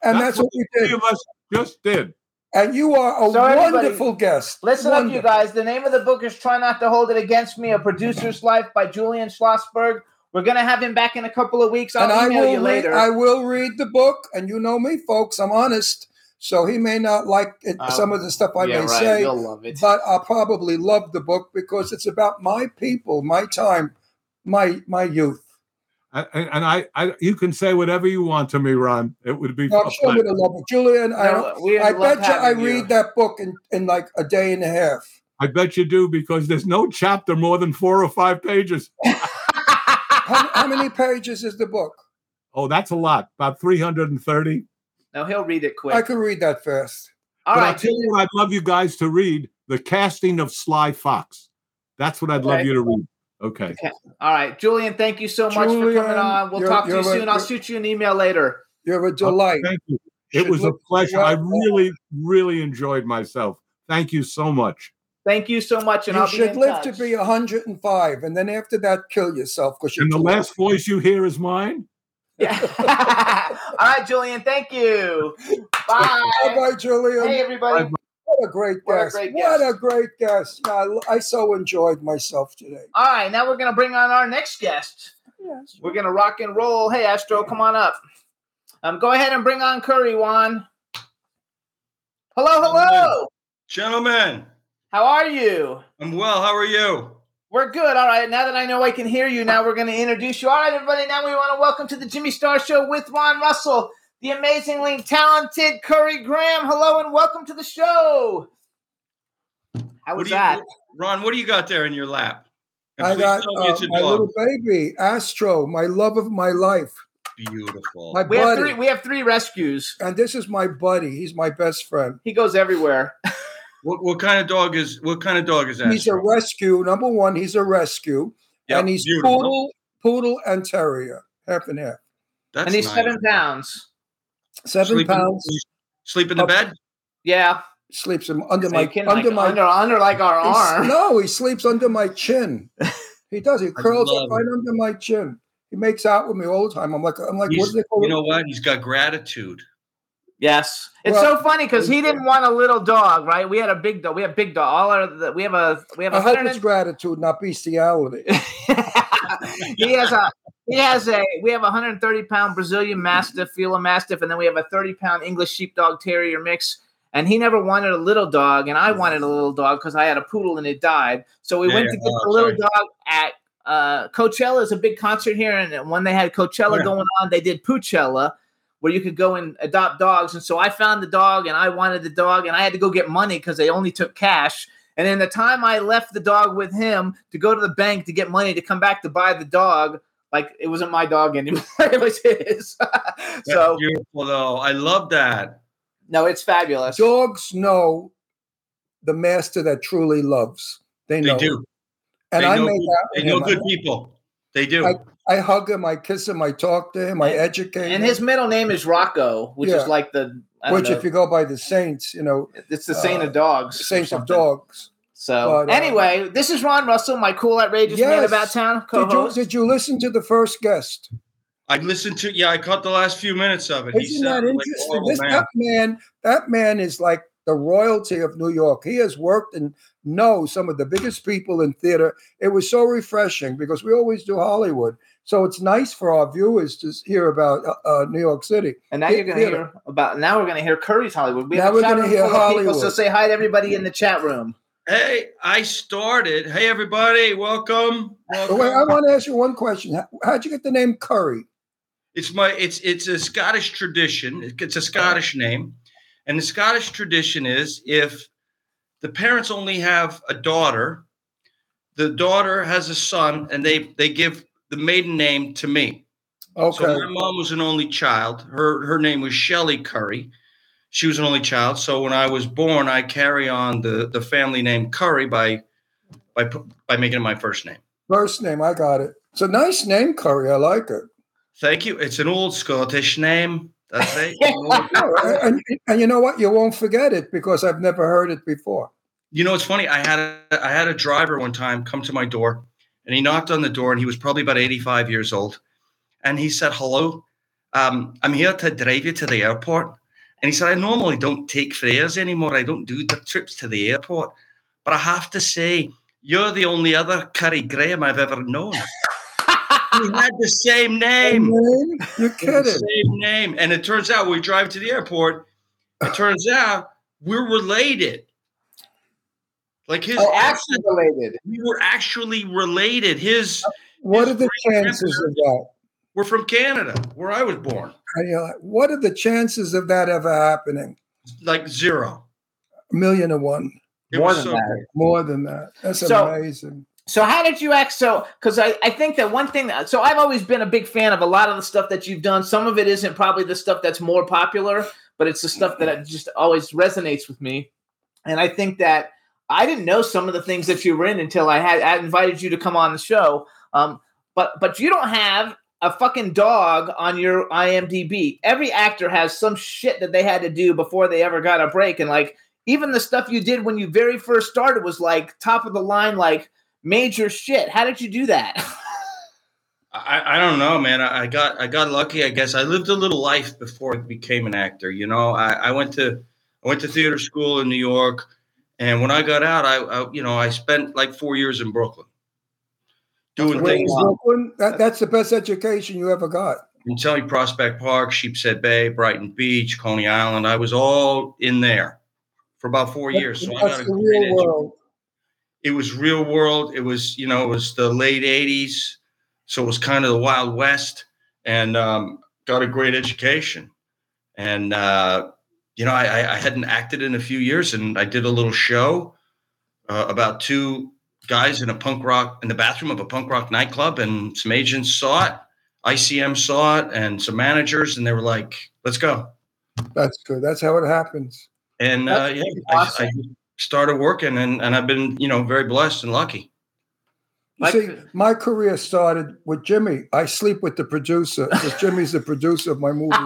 And that's, what we Three did. of us just did. And you are a So wonderful guest. Listen up, you guys. The name of the book is "Try Not to Hold It Against Me: A Producer's Life" by Julian Schlossberg. We're gonna have him back in a couple of weeks. I'll and I email will you read, later. I will read the book, and you know me, folks. I'm honest, so he may not like it, Oh, some of the stuff I yeah, may right. say. You'll love it. but I'll probably love the book because it's about my people, my time, my my youth. And, and I, I, you can say whatever you want to me, Ron. It would be. I'm a sure pleasure. with love it. Julian, I, No, we I bet you I having you. read that book in, in like a day and a half. I bet you do because there's no chapter more than four or five pages. How, how many pages is the book? Oh, that's a lot. About 330. no, he'll read it quick. I can read that fast. All but I'll tell you what I'd love you guys to read The Casting of Sly Fox. That's what I'd love you to read. Okay. all right, Julian. Thank you so much for coming on. We'll talk to you a- soon. I'll shoot you an email later. You're a delight. Thank you. It Should was a pleasure. I really, really enjoyed myself. Thank you so much. Thank you so much, and You I'll be should in live touch. to be 105, and then after that, kill yourself because you're And the too last voice you hear is mine. Yeah. all right, Julian. Thank you. Bye. Bye bye, Julian. Hey, everybody. What a great What a guest. great What guest. a great guest. Yeah, I, I so enjoyed myself today. All right, now we're gonna bring on our next guest. Yes. We're gonna rock and roll. Hey, Astro, come on up. Um, go ahead and bring on Currie, Juan. Hello, hello. Gentlemen, How are you? I'm well. How are you? We're good. All right. Now that I know I can hear you, now we're going to introduce you. All right, everybody. Now we want to welcome to the Jimmy Star Show with Ron Russell, the amazingly talented Currie Graham. Hello and welcome to the show. How What was you- that? Ron, what do you got there in your lap? And I got uh, my dog. little baby, Astro, my love of my life. Beautiful. My We have buddy. three. We have three rescues. And this is my buddy. He's my best friend. He goes everywhere. What, what kind of dog is what kind of dog is that? He's a rescue. Number one, he's a rescue. Yep, and he's beautiful. poodle, poodle, and terrier, half and half. That's and he's nice. seven pounds. Seven Sleep in- pounds. Sleep in the Up- bed? Yeah. Sleeps him under So my you can, under like, my under under like our arm. No, he sleeps under my chin. He does. He curls up right under my chin. He makes out with me all the time. I'm like, I'm like, what He's- do they call you know what? He's got gratitude. Yes, it's Well- so funny because he didn't want a little dog, right? We had a big dog. We have big dog. All our we have a we have a I hope hundred it's gratitude, not bestiality. he has a he has a we have a 130 pound Brazilian Mastiff, Fila Mastiff, and then we have a 30 pound English Sheepdog Terrier mix. And he never wanted a little dog, and I wanted a little dog because I had a poodle and it died. So we Yeah, went to get Oh, the little sorry. dog at uh, Coachella. is a big concert here, and when they had Coachella Yeah. going on, they did Poochella, where you could go and adopt dogs. And so I found the dog, and I wanted the dog, and I had to go get money because they only took cash. And in the time I left the dog with him to go to the bank to get money to come back to buy the dog, like it wasn't my dog anymore; it was his. That's so beautiful though. I love that. no, it's fabulous. Dogs know the master that truly loves. They They know. do. And they I know, make good, they know him. good people. They do. I, I hug him, I kiss him, I talk to him, I educate And him. his middle name is Rocco, which Yeah. is like the I don't which, know, if you go by the saints, you know, it's the saint uh, of dogs. or saints of dogs. So But, uh, anyway, this is Ron Russell, my cool, outrageous man about town Did you, co-host. did you listen to the first guest? I listened to yeah, I caught the last few minutes of it. He Isn't that sounded like a interesting? This, man. that man, that man is like the royalty of New York. He has worked and knows some of the biggest people in theater. It was so refreshing because we always do Hollywood. So it's nice for our viewers to hear about uh, uh, New York City. And now Yeah, you're going to hear about. Now we're going to hear Currie's Hollywood. We Now have we're gonna hear full of people, Hollywood. so say hi to everybody in the chat room. Hey, I started. Hey everybody, welcome. Welcome. wait, I want to ask you one question. How, how'd you get the name Currie? It's my it's it's a Scottish tradition. It's a Scottish name, and the Scottish tradition is if the parents only have a daughter, the daughter has a son, and they they give the maiden name to me. Okay. So my mom was an only child. Her her name was Shelley Currie. She was an only child. So when I was born, I carry on the the family name Currie by by by making it my first name. First name, I got it. It's a nice name, Currie. I like it. Thank you. It's an old Scottish name. That's it. And, and you know what? You won't forget it because I've never heard it before. You know, it's funny. I had a I had a driver one time come to my door, and he knocked on the door, and he was probably about eighty five years old, and he said, "Hello, um, I'm here to drive you to the airport." And he said, "I normally don't take fares anymore. I don't do the trips to the airport, but I have to say, you're the only other Currie Graham I've ever known." we had the same name. You're kidding. same name. And it turns out we drive to the airport. It turns out we're related. Like his Oh, actually related. we were actually related. His uh, What his are the chances of that? we're from Canada, where I was born. And you're like, what are the chances of that ever happening? Like zero. A million to one. It More was than so that. great. More than that. That's So- amazing. So how did you act? So because I, I think that one thing. That, so I've always been a big fan of a lot of the stuff that you've done. Some of it isn't probably the stuff that's more popular, but it's the stuff that just always resonates with me. And I think that I didn't know some of the things that you were in until I had I invited you to come on the show. Um, but but you don't have a fucking dog on your IMDb. Every actor has some shit that they had to do before they ever got a break, and like even the stuff you did when you very first started was like top of the line, like major shit. How did you do that? I, I don't know, man. I, I got I got lucky, I guess. I lived a little life before I became an actor. You know, I, I went to I went to theater school in New York, and when I got out, I, I you know I spent like four years in Brooklyn doing things Brooklyn, that, that's the best education you ever got. in Telly Prospect Park, Sheepshead Bay, Brighton Beach, Coney Island. I was all in there for about four years. So I got a the great real edu- world. it was real world. It was, you know, it was the late 80s. So it was kind of the Wild West and um, got a great education. And, uh, you know, I, I- I hadn't acted in a few years and I did a little show uh, about two guys in a punk rock, in the bathroom of a punk rock nightclub. And some agents saw it, ICM saw it, and some managers, and they were like, let's go. That's good. That's how it happens. And uh, yeah, awesome. I, I started working and, and I've been, you know, very blessed and lucky. You see, my career started with Jimmy. I sleep with the producer because Jimmy's the producer of my movies.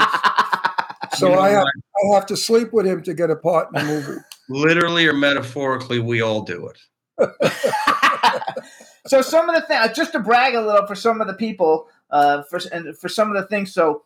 So You know, I have, I have to sleep with him to get a part in the movie. literally or metaphorically, we all do it. so some of the things, just to brag a little for some of the people, uh, for and for some of the things. So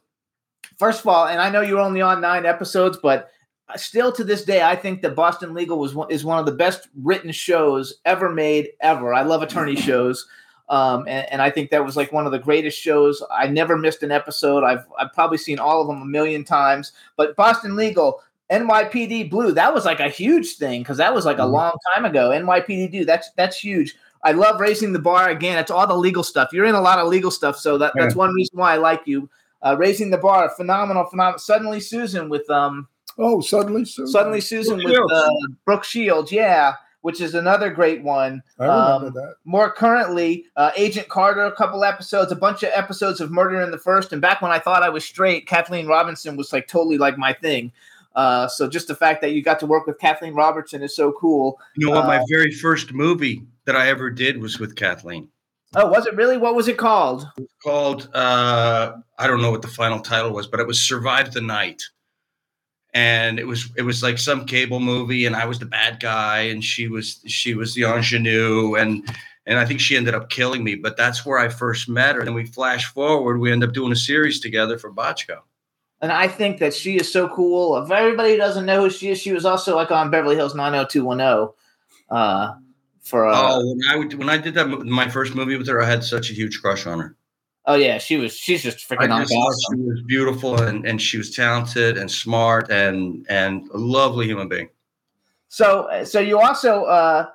first of all, and I know you're only on nine episodes, but still to this day, I think that Boston Legal was one, is one of the best written shows ever made ever. I love attorney shows. Um, and, and I think that was like one of the greatest shows. I never missed an episode. I've I've probably seen all of them a million times. But Boston Legal, NYPD Blue, that was like a huge thing because that was like a Mhm. long time ago. NYPD Blue, that's that's huge. I love raising the bar again. It's all the legal stuff. You're in a lot of legal stuff, so that, that's one reason why I like you. Uh, raising the bar, phenomenal, phenomenal. Suddenly Susan with um, Oh, suddenly, Susan. suddenly Susan Brooke with uh, Brooke Shields, yeah, which is another great one. I remember um, that. More currently, uh, Agent Carter, a couple episodes, a bunch of episodes of Murder in the First, and back when I thought I was straight, Kathleen Robertson was like totally like my thing. Uh, so just the fact that you got to work with Kathleen Robertson is so cool. You know what? My Uh, very first movie that I ever did was with Kathleen. Oh, was it really? What was it called? Called uh, I don't know what the final title was, but it was Survive the Night. And it was it was like some cable movie, and I was the bad guy, and she was she was the ingenue, and and I think she ended up killing me. But that's where I first met her. And we flash forward, we end up doing a series together for Botchko. And I think that she is so cool. If everybody doesn't know who she is, she was also like on Beverly Hills 90210. Uh, for uh, Oh, when I would, when I did that my first movie with her, I had such a huge crush on her. Oh yeah, she was. She's just I freaking just awesome. she was beautiful and, and she was talented and smart and and a lovely human being. So, so you also uh,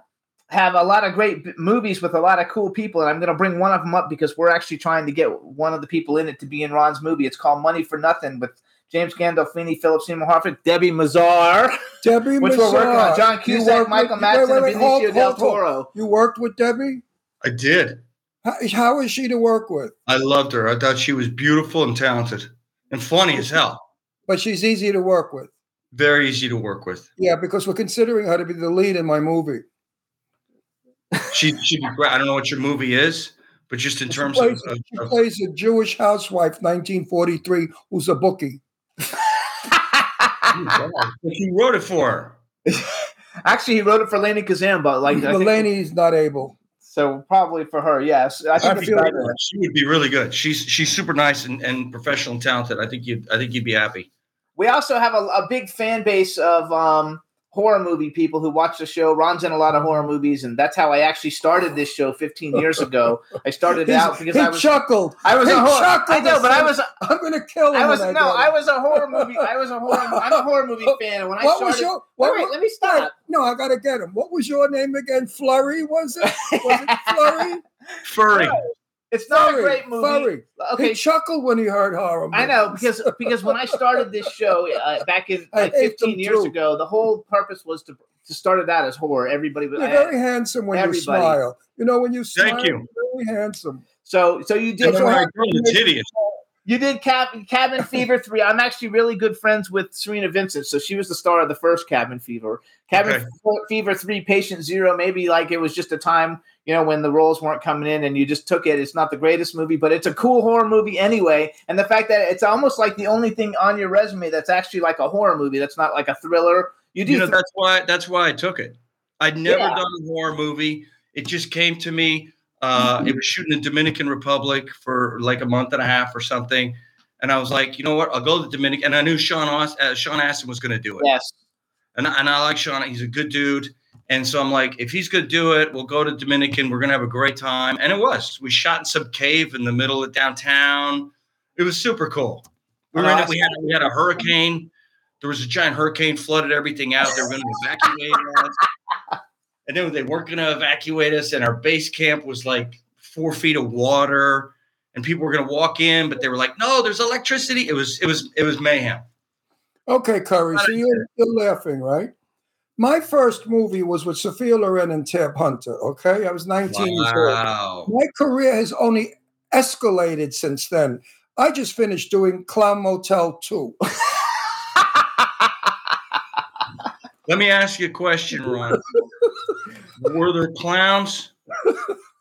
have a lot of great b- movies with a lot of cool people, and I'm going to bring one of them up because we're actually trying to get one of the people in it to be in Ron's movie. It's called Money for Nothing with James Gandolfini, Philip Seymour Hoffman, Debi Mazar, Debi Mazar, which we're working on. John You Cusack, Michael with- Madsen, wait, and wait, wait, hold- Benicio del hold- hold. Toro. You worked with Debbie? I did. How, how is she to work with? I loved her. I thought she was beautiful and talented and funny as hell. But she's easy to work with. Very easy to work with. Yeah, because we're considering her to be the lead in my movie. She she'd be great. I don't know what your movie is, but just in She terms of, plays, of- she of- plays a Jewish housewife, 1943, who's a bookie. But he wrote it for her. Actually, he wrote it for Lainie Kazan, but like I think- not able. So probably for her. Yes, I think I it's feel like she would be really good. She's she's super nice and, and professional and talented. I think you I think you'd be happy. We also have a, a big fan base of um, horror movie people who watch the show. Ron's in a lot of horror movies, and that's how I actually started this show 15 years ago. I started He's- out because he I was chuckled. I was He a horror. chuckled I know, but I was I'm going to kill him. I was no, get I was a horror movie. I was a horror. I'm a horror movie fan. and When I what started, was your? wait, What, wait, wa- let me stop. wait, no, I got to get him. What was your name again? Flurry, was it? Was it Flurry? Furry. It's not Furry, a great movie. Furry. Okay, He chuckled when he heard horror. I know because because when I started this show uh, back in like 15 years too. ago, the whole purpose was to to start it out as horror. Everybody was You're I- very handsome when everybody. you smile. You know, when you smile, Thank you. you're very handsome. so so you did so I how- girl the titties. You did Cabin, Cabin Fever 3. I'm actually really good friends with Cerina Vincent. So she was the star of the first Cabin Fever. Cabin Okay. Fever 3, Patient Zero. Maybe like it was just a time, you know, when the roles weren't coming in and you just took it. It's not the greatest movie, but it's a cool horror movie anyway. And the fact that it's almost like the only thing on your resume that's actually like a horror movie, that's not like a thriller. You do You know, thr- that's why that's why I took it. I'd never Yeah. done a horror movie. It just came to me. Uh, it was shooting in Dominican Republic for like a month and a half or something, and I was like, you know what? I'll go to the Dominican. And I knew Sean Aus- uh, Sean Astin was going to do it. yes. and, and I like Sean. He's a good dude. And so I'm like, if he's going to do it, we'll go to Dominican. We're going to have a great time. And it was. We shot in some cave in the middle of downtown. It was super cool. We, were in it. we, had, we had a hurricane. There was a giant hurricane, flooded everything out. They were going to evacuate us. And then they weren't going to evacuate us. And our base camp was like four feet of water. And people were going to walk in, but they were like, no, there's electricity. It was, it was, it was mayhem. Okay, Currie. So you're, you're laughing, right? My first movie was with Sophia Loren and Tab Hunter. Okay, I was 19 years old. My career has only escalated since then. I just finished doing Clown Motel 2. Let me ask you a question, Ron. Were there clowns?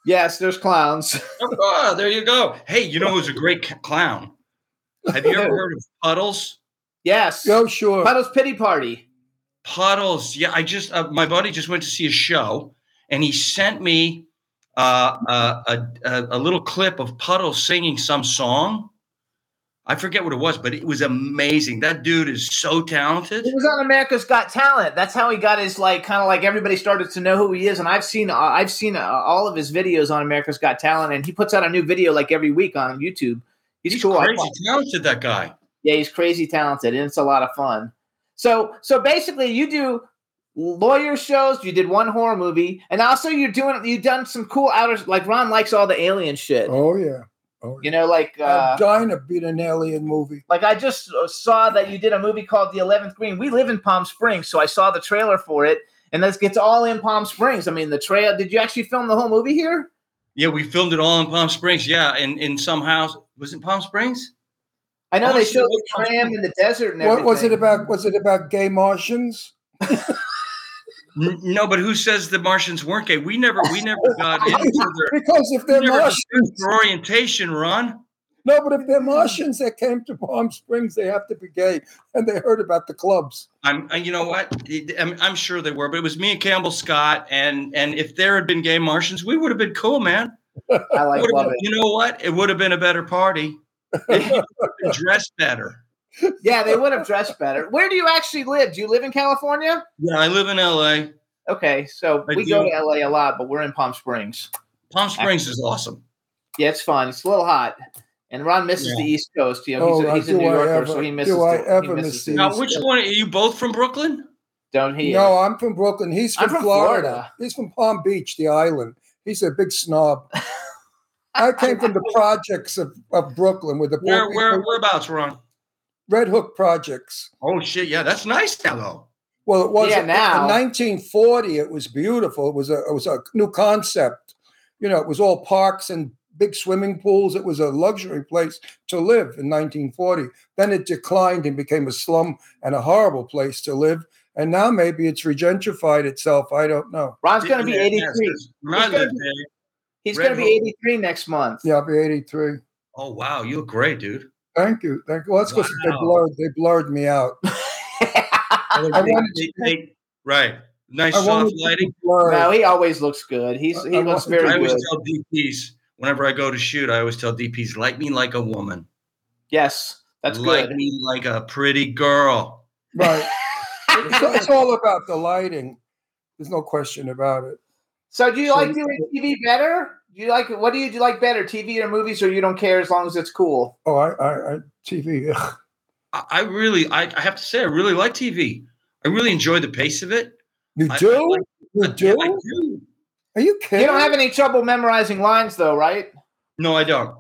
Yes, there's clowns. Oh, oh there you go. Hey, you know who's a great clown? Have you ever heard of Puddles? Yes. Go sure. Puddles Pity Party. Puddles. Yeah, I just uh, my buddy just went to see a show, and he sent me uh, a, a a little clip of Puddles singing some song. I forget what it was, but it was amazing. That dude is so talented. He was on America's Got Talent. That's how he got his like kind of like everybody started to know who he is. And I've seen uh, I've seen uh, all of his videos on America's Got Talent, and he puts out a new video like every week on YouTube. He's, He's cool. Crazy talented. That guy. Yeah, he's crazy talented, and it's a lot of fun. So so basically, you do lawyer shows. You did one horror movie, and also you're doing you've done some cool outer like Ron likes all the alien shit. Oh, yeah. Oh, You know, like uh, I'm dying to beat an alien movie. like I just saw that you did a movie called The Eleventh Green. We live in Palm Springs, so I saw the trailer for it, and this gets all in Palm Springs. I mean, the trail. Did you actually film the whole movie here? Yeah, we filmed it all in Palm Springs. Yeah, in in some house. Was it Palm Springs? I know they showed the tram in the desert and What everything. was it about? Was it about gay Martians? No, but who says the Martians weren't gay? We never, we never got into their, Because if they're Martians, their orientation, Ron. no, but if they're Martians that came to Palm Springs, they have to be gay, and they heard about the clubs. I'm, uh, you know what? I'm, I'm sure they were, but it was me and Campbell Scott, and and if there had been gay Martians, we would have been cool, man. I like love been- it. you know what? It would have been a better party. dressed better. Yeah, they would have dressed better. Where do you actually live? Do you live in California? Yeah, I live in L.A. Okay, so I we go to LA a lot, but we're in Palm Springs. Palm Springs is awesome. Yeah, it's fun. It's a little hot. And Ron misses Yeah. the East Coast. You know, he's, Oh, a, he's a New I Yorker, ever- so he misses. do I the, he ever misses miss the- the Now, which one are you? Both from Brooklyn? don't he? No, I'm from Brooklyn. He's from, from Florida. Florida. He's from Palm Beach, the island. He's a big snob. I came from the projects of, of Brooklyn with the Where poor where whereabouts, Ron? Red Hook projects. Oh shit, yeah, that's nice now though. Well, it was Yeah, in- now. in 1940. It was beautiful. It was a it was a new concept. You know, it was all parks and big swimming pools. It was a luxury place to live in 1940. Then it declined and became a slum and a horrible place to live. And now maybe it's regentrified itself. I don't know. Ron's going to be 83. yes, When I He's gonna be- there- He's Red going to be Hook. 83 next month. Yeah, I'll be 83. Oh wow, you look great, dude. Thank you. Thank you. Well, that's because they blurred. They blurred me out. Oh, I wanted they- to- they- right, nice I soft to lighting. be. No, he always looks good. He's I- he I looks want- very I always good. tell DPs whenever I go to shoot, I always tell DPs, like me like a woman. Yes, that's like good. me like a pretty girl. Right. it's, it's all about the lighting. There's no question about it. So, do you So- like doing TV better? Do you like what do you do like better, TV or movies, or you don't care as long as it's cool? Oh, I, I, I TV. ugh. I, I really, I, I have to say, I really like TV. I really enjoy the pace of it. You I- I do? like- you Yeah, do? I do. Are you kidding? You don't have any trouble memorizing lines, though, right? No, I don't.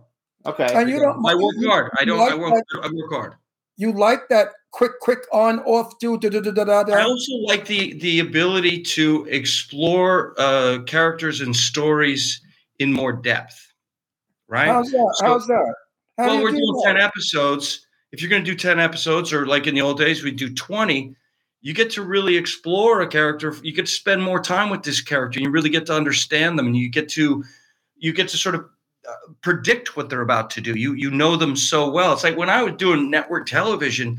Okay. And you don't. I work you- hard. I don't. like I work. that- I work hard. You like that quick, quick on, off, do, da, da, da, da, da, I also like the the ability to explore uh, characters and stories in more depth. Right. How's that? So- How's that? How do well, you we're do doing that? 10 episodes. If you're going to do 10 episodes, or like in the old days, we do 20, you get to really explore a character. You get to spend more time with this character. You really get to understand them, and you get to you get to sort of uh, predict what they're about to do. You you know them so well. It's like when I was doing network television,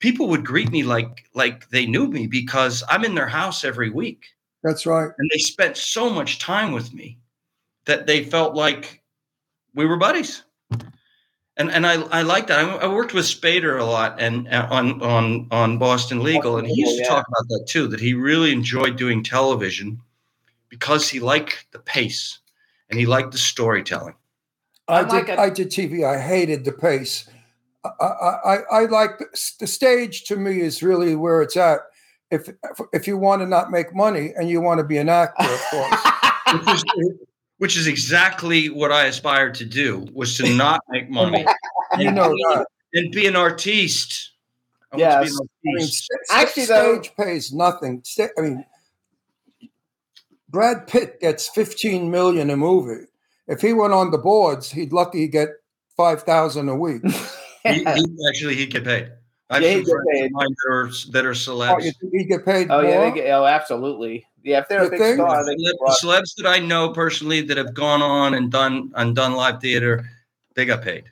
people would greet me like like they knew me because I'm in their house every week That's right. and they spent so much time with me that they felt like we were buddies. And and I I like that. I, I worked with Spader a lot and uh, on on on Boston Legal, and he used to Yeah. talk about that too. That he really enjoyed doing television because he liked the pace and he liked the storytelling. I I'm like did. a- I did TV. I hated the pace. I, I, I, I like the, the stage. To me, is really where it's at. If if you want to not make money and you want to be an actor, of course. Which is, which is exactly what I aspired to do was to not make money you know that. and be an artiste. I Yes. I an mean, artiste. sta- Actually, though- stage pays nothing. I mean, Brad Pitt gets 15 million a movie. If he went on the boards, he'd lucky get 5,000 a week. he, he actually he'd get paid. I have Yeah, some he'd get paid. mine that are that are oh, celebs. you get paid Oh more? yeah, they get, oh absolutely. Yeah, if they're a big think? star, they Celeb- get brought- celebs that I know personally that have gone on and done and done live theater, they got paid.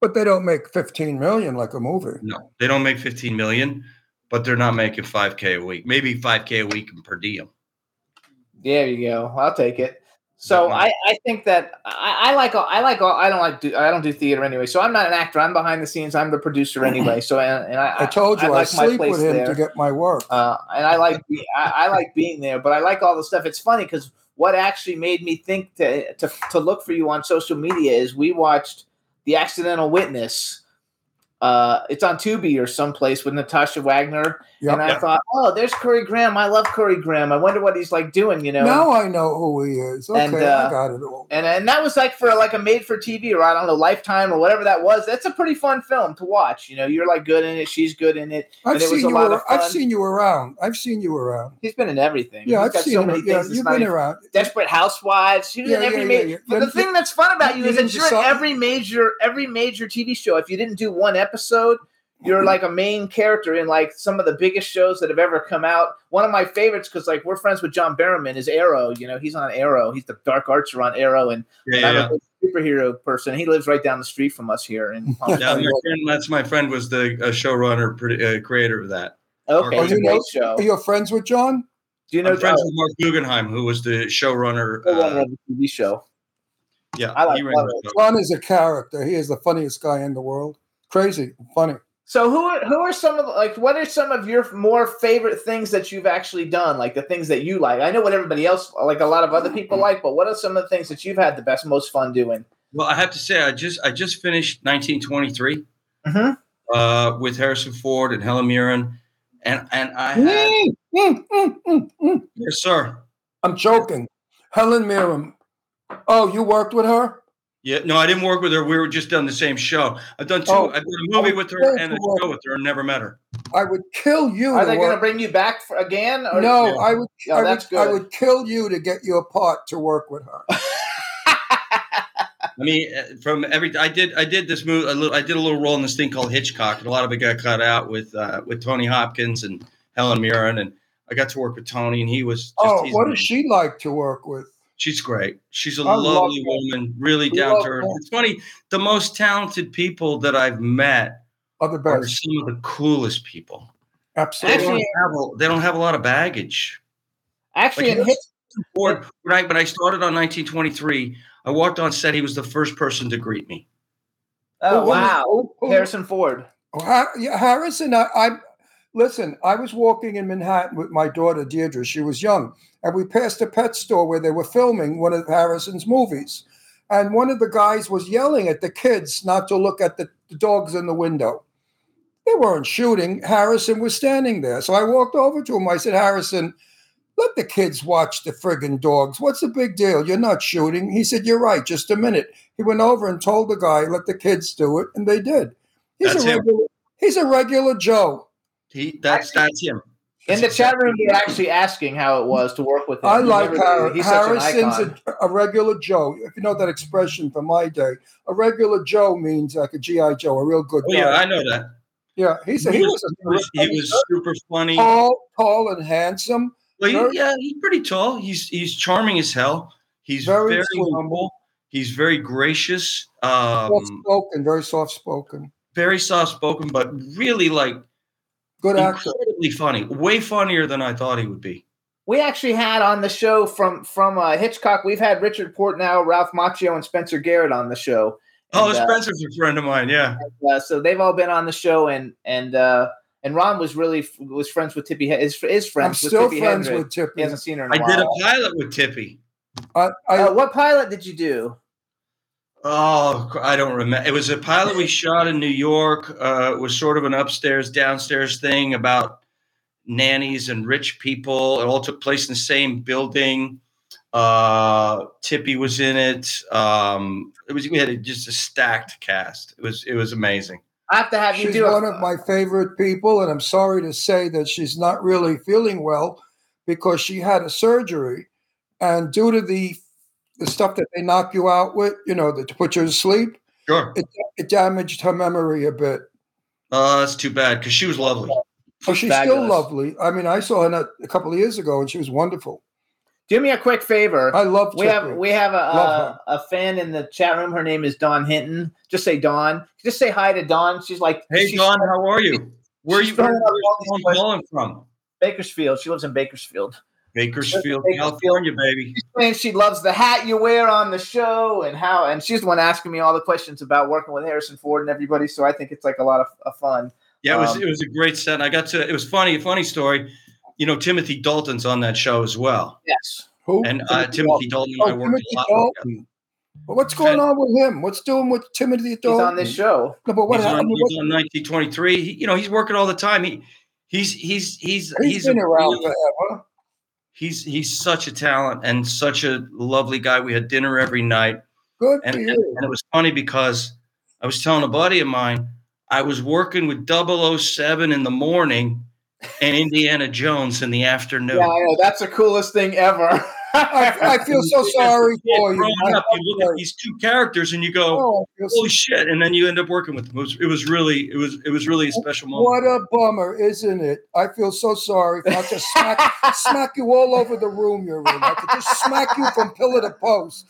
but they don't make 15 million like a movie. No, they don't make 15 million, but they're not making 5k a week. Maybe 5k a week per diem. There you go. I'll take it. So. I, I think that I, I like I like all, I don't like do I don't do theater anyway. So I'm not an actor. I'm behind the scenes. I'm the producer anyway. So and, and I I told you I, like my sleep with him there. to get my work. uh, and I like be, I, I like being there, but I like all the stuff. It's funny because what actually made me think to, to to look for you on social media is we watched the Accidental Witness. Uh, it's on Tubi or someplace with Natasha Wagner, Yep. and I Yeah. thought, oh, there's Currie Graham. I love Currie Graham. I wonder what he's like doing. You know, Now I know who he is. Okay, And, uh, I got it all. and and that was like for like a made for TV or I don't know Lifetime or whatever that was. That's a pretty fun film to watch. You know, you're like good in it. She's good in it. I've and it was seen a you. lot ar- of I've seen you around. I've seen you around. He's been in everything. Yeah, He's I've got seen so him. many Yeah, you've been even- around. Desperate Housewives. She was Yeah, in every yeah, yeah, But yeah. the thing that's fun about you You is that you're in every major every major TV show. If you didn't do one episode, you're like a main character in like some of the biggest shows that have ever come out. One of my favorites because like we're friends with John Barrowman is Arrow. You know, he's on Arrow. He's the Dark Archer on Arrow, and Yeah, yeah, I'm yeah. a superhero person. He lives right down the street from us here in Palm Yeah, my friend, that's my friend was the uh, showrunner, uh, creator of that. Okay, Oh, you great know- show. Are you friends with John? Do you know I'm friends with Marc Guggenheim, who was the showrunner. the Uh, of the TV show? yeah, I like he ran love the it. show. John is a character. He is the funniest guy in the world. Crazy, funny. So who are who are some of like what are some of your more favorite things that you've actually done? Like the things that you like. I know what everybody else like a lot of other people like, but what are some of the things that you've had the best most fun doing? Well, I have to say, I just I just finished 1923 Mhm. uh, with Harrison Ford and Helen Mirren, and and I had Mm, mm, mm, mm, mm. yes, sir. I'm joking. Helen Mirren. Oh, you worked with her? Yeah, no, I didn't work with her. We were just on the same show. I've done two. Oh, I've done a movie oh, with her and a work. show with her, and never met her. I would kill you. Are to they going to bring you back for, again? Or, No, Yeah. I would. Oh, I, that's would I would kill you to get you a part to work with her. I mean, uh, from every I did I did this movie. A little, I did a little role in this thing called Hitchcock, and a lot of it got cut out with uh, with Tony Hopkins and Helen Mirren, and I got to work with Tony, and he was. Just, Oh, he's what does she like to work with? She's great. She's a I lovely her. woman, really We down to earth. her. It's funny. The most talented people that I've met Are the are some of the coolest people. They Absolutely. don't, have a, they don't have a lot of baggage. Actually, Like, in Hitch, Ford, when I, when I started on 1923, I walked on set. He was the first person to greet me. oh Who- who- wow, who- who- Harrison Ford. Oh, Ha- yeah, Harrison, I, I listen. I was walking in Manhattan with my daughter Deirdre. She was young, and we passed a pet store where they were filming one of Harrison's movies, and one of the guys was yelling at the kids not to look at the, the dogs in the window. They weren't shooting. Harrison was standing there, so I walked over to him. I said, "Harrison." Let the kids watch the friggin' dogs. What's the big deal? You're not shooting. He said, You're right. Just a minute. He went over and told the guy, Let the kids do it. And they did. He's That's a him. he's a regular Joe. He that's that's him. In the chat room, they're actually asking how it was to work with him. I like Remember, Har- he's Harrison's a, a regular Joe. If you know that expression from my day, a regular Joe means like a GI Joe, a real good Oh guy. yeah, I know that. yeah, he's a, he He was, was, he was, he was super funny. tall, tall and handsome. Well, he, yeah, he's pretty tall. He's he's charming as hell. He's Very very, humble. He's very gracious. soft Um, spoken, very soft spoken. very soft spoken, but really like Good actor. incredibly funny. Way funnier than I thought he would be. We actually had on the show from from uh, Hitchcock. We've had Richard Portnow, Ralph Macchio, and Spencer Garrett on the show. Oh, And, uh, Spencer's a friend of mine. Yeah. uh, so they've all been on the show, and and uh, and Ron was really was friends with Tippi. Is is friends I'm with still Tippi friends Hedren. with Tippi. He hasn't seen her in I a did a pilot with Tippi. I, I, Uh, what pilot did you do? Oh, I don't remember. It was a pilot we shot in New York. Uh, it was sort of an upstairs, downstairs thing about nannies and rich people. It all took place in the same building. Uh, Tippi was in it. Um, it was we had a, just a stacked cast. It was it was amazing. I have to have you she's do one a, of my favorite people, and I'm sorry to say that she's not really feeling well because she had a surgery, and due to the the stuff that they knock you out with, you know, that to put you to sleep, Sure. it, it damaged her memory a bit. Uh, that's too bad because she was lovely. Oh, she's Fabulous. still lovely. I mean, I saw her not- a couple of years ago, and she was wonderful. do me a quick favor. I love. we have Tippi. we have a, Love a a fan in the chat room. Her name is Dawn Hinton. Just say Dawn. Just say hi to Dawn. She's like, Hey, she's Don, how are you? Where are you? Where, throwing up all these where questions. calling from? Bakersfield. She lives in Bakersfield. Bakersfield, Bakersfield. California, baby. She's saying she loves the hat you wear on the show and how. And she's the one asking me all the questions about working with Harrison Ford and everybody. So I think it's like a lot of, of fun. Yeah, it was Um, it was a great set. And I got to it was funny, funny story. You know, Timothy Dalton's on that show as well. Yes. Who? And uh, Timothy Dalton and Oh, I worked Timothy a lot. together. Dalton. But what's going on with him? What's doing with Timothy Dalton? He's Dalton? on this show. No, but what He's on, happened? he's on 1923. He, you know, he's working all the time. He he's he's he's he's he's been around really- forever. He's he's such a talent and such a lovely guy. We had dinner every night. Good and, and, it was funny because I was telling a buddy of mine I was working with 007 in the morning and Indiana Jones in the afternoon. Yeah, I know. That's the coolest thing ever. I, I feel so sorry for you. Up, you look at these two characters and you go, Oh, I so "Holy shit!" And then you end up working with them. It was, it was really, it was, it was really a special moment. What a bummer, isn't it? I feel so sorry. I'll just smack, smack you all over the room you're in. I could just smack you from pillar to post.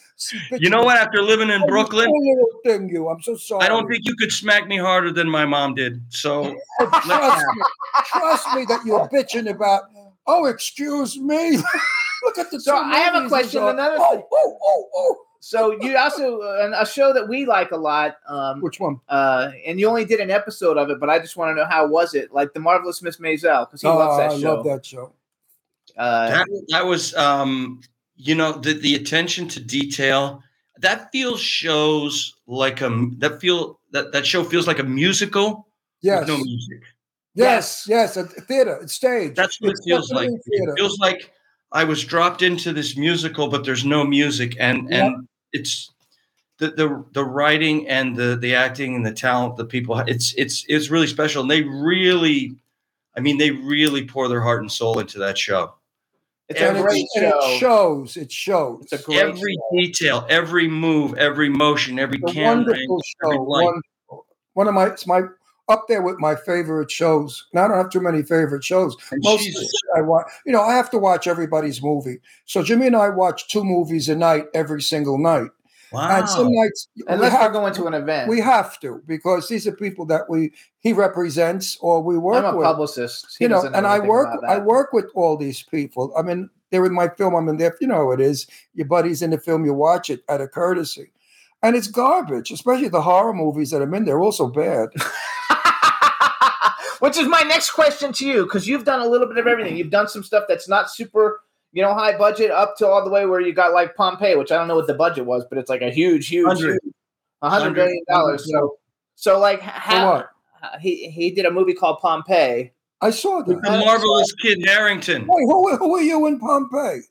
You know what? After living in oh, Brooklyn, little thing you. I'm so sorry. I don't think you could smack me harder than my mom did. So Oh, trust me. Trust me that you're bitching about. Oh, excuse me. Look at the. So I have a question. he's. Another Oh, thing. oh, oh, oh. So you also uh, a show that we like a lot. Um, Which one? uh, and you only did an episode of it, but I just want to know how was it? Like the marvelous Miss Maisel, because he Oh, loves that I show. I love that show. Uh, that that was, um, you know, the the attention to detail. That feels shows like a that feel that that show feels like a musical Yes. with no music. Yes, yes, a theater, a stage. That's what It's it feels like. theater. It feels like I was dropped into this musical, but there's no music, and Yeah. and it's the the the writing and the the acting and the talent the people. It's it's it's really special, and they really, I mean, they really pour their heart and soul into that show. It's and a it's- great and it shows. It shows. It's a great Every show. detail, every move, every motion, every a camera, wonderful show. every light. Wonderful. One of my it's my up there with my favorite shows. Now I don't have too many favorite shows. And Most of the shit I watch, you know, I have to watch everybody's movie. So Jimmy and I watch two movies a night every single night. Wow. And some Wow. nights we Unless have, we're going to an event. we have to because these are people that we he represents or we work I'm a with. publicist. He you know, doesn't and I work I work with all these people. I mean, they're in my film. I'm in there. You know how it is. Your buddy's in the film. You watch it out of courtesy, and it's garbage. Especially the horror movies that I'm in. They're also bad. Which is my next question to you, because you've done a little bit of everything. You've done some stuff that's not super, you know, high budget, up to all the way where you got like Pompeii, which I don't know what the budget was, but it's like a huge, huge, Hundred. huge- a hundred million dollars. So, so like, how what? he he did a movie called Pompeii. I saw that. The marvelous Kit Harington. Wait, who, who are you in Pompeii?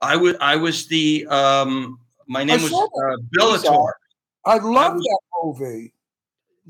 I was I was the um my name was saw uh, that. Bellator. I love was- that movie.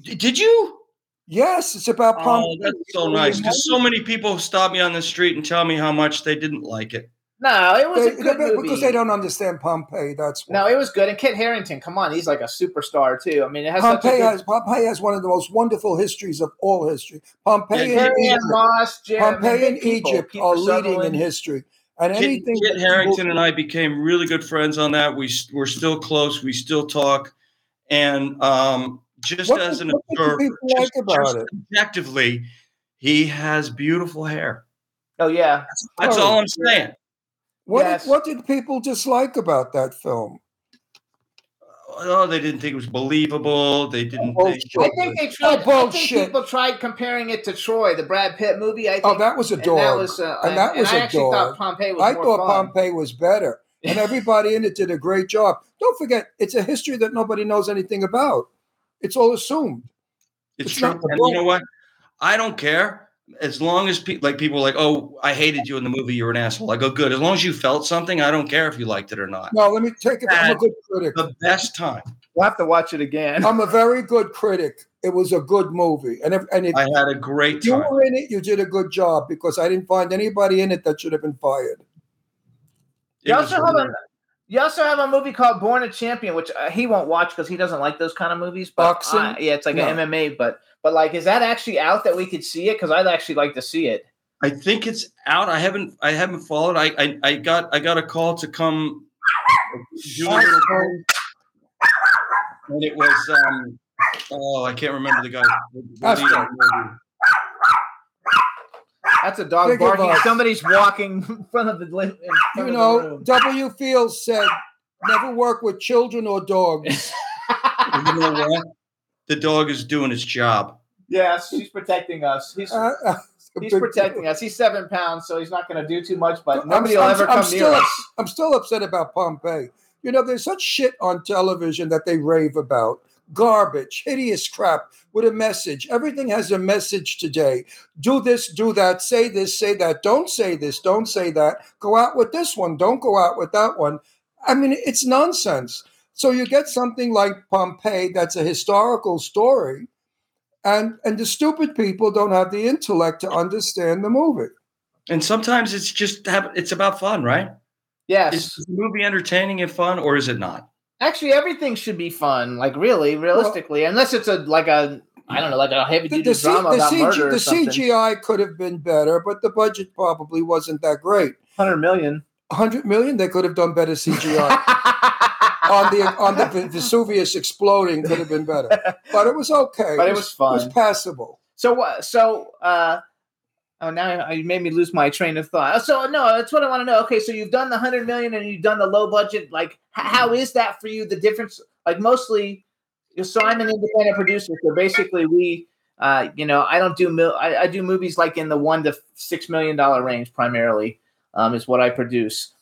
Did you? Yes, it's about Oh, Pompeii. that's so nice. Because so many people stop me on the street and tell me how much they didn't like it. No, it was They- a good they- movie. because they don't understand Pompeii. That's why. No, it was good. And Kit Harington, come on, he's like a superstar too. I mean, it has such Pompeii good- has Pompeii has one of the most wonderful histories of all history. Pompeii Yeah, and Egypt, Moss, Jim, Pompeii and people. Egypt Kiefer are leading in history. And Kit, anything Kit that Harington people- and I became really good friends on that. We we're still close. We still talk, and um, just What as do- an observer, just, like about just it? objectively, he has beautiful hair. Oh yeah, That's Oh, all I'm saying. What, Yes. did, what did people dislike about that film? Oh, they didn't think it was believable. They didn't. Oh, They, I think they tried. I think people tried comparing it to Troy, the Brad Pitt movie. I think, Oh, that was a and dog. that was, uh, And that was I a actually dog. thought Pompeii was I more thought fun. Pompeii was better. And everybody in it did a great job. Don't forget, it's a history that nobody knows anything about. It's all assumed. It's, It's true. not the And you know what? I don't care. As long as people like people are like, oh, I hated you in the movie. You're an asshole. I go, good. As long as you felt something, I don't care if you liked it or not. No, let me take it. I'm a good critic. The best time. We'll have to watch it again. I'm a very good critic. It was a good movie. And if, and if I had a great time. you were in it, you did a good job because I didn't find anybody in it that should have been fired. It You was also have a really- you also have a movie called Born a Champion, which uh, he won't watch because he doesn't like those kind of movies. But Boxing? I- yeah, it's like No. an MMA. But but like, is that actually out that we could see it? Because I'd actually like to see it. I think it's out. I haven't. I haven't followed. I. I, I got. I got a call to come. Do a little thing. and it was. um Oh, I can't remember the guy. the- the That's lead of right. the movie. That's a dog Think barking. us. Somebody's walking in front of the front You of the know, room. W. Fields said, never work with children or dogs. You know what? The dog is doing his job. Yes, he's protecting us. He's Uh, uh, he's big- protecting us. He's seven pounds, so he's not going to do too much. But I'm- nobody will I'm- ever I'm come still near us. I'm still upset about Pompeii. You know, there's such shit on television that they rave about. Garbage, hideous crap with a message. Everything has a message today. Do this, do that, say this, say that. Don't say this, don't say that. Go out with this one, don't go out with that one. I mean, it's nonsense. So you get something like Pompeii that's a historical story, and and the stupid people don't have the intellect to understand the movie. And sometimes it's just have. It's about fun, right? Yes, Is the movie entertaining and fun, or is it not? Actually, everything should be fun. Like really, realistically, unless it's a like a I don't know, like a heavy The, duty the, C- drama the about CG murder or the something. CGI could have been better, but the budget probably wasn't that great. Hundred million. 100 million, they could have done better CGI. on the on the Vesuvius exploding could have been better, but it was okay. But it was fun. It was passable. So what? So uh, oh, now you made me lose my train of thought. So no, that's what I want to know. Okay, so you've done the hundred million and you've done the low budget. Like, how is that for you? The difference, like, mostly. So I'm an independent producer. So basically, we, uh, you know, I don't do mil- I, I do movies like in the one to six million dollar range primarily. Um, is what I produce.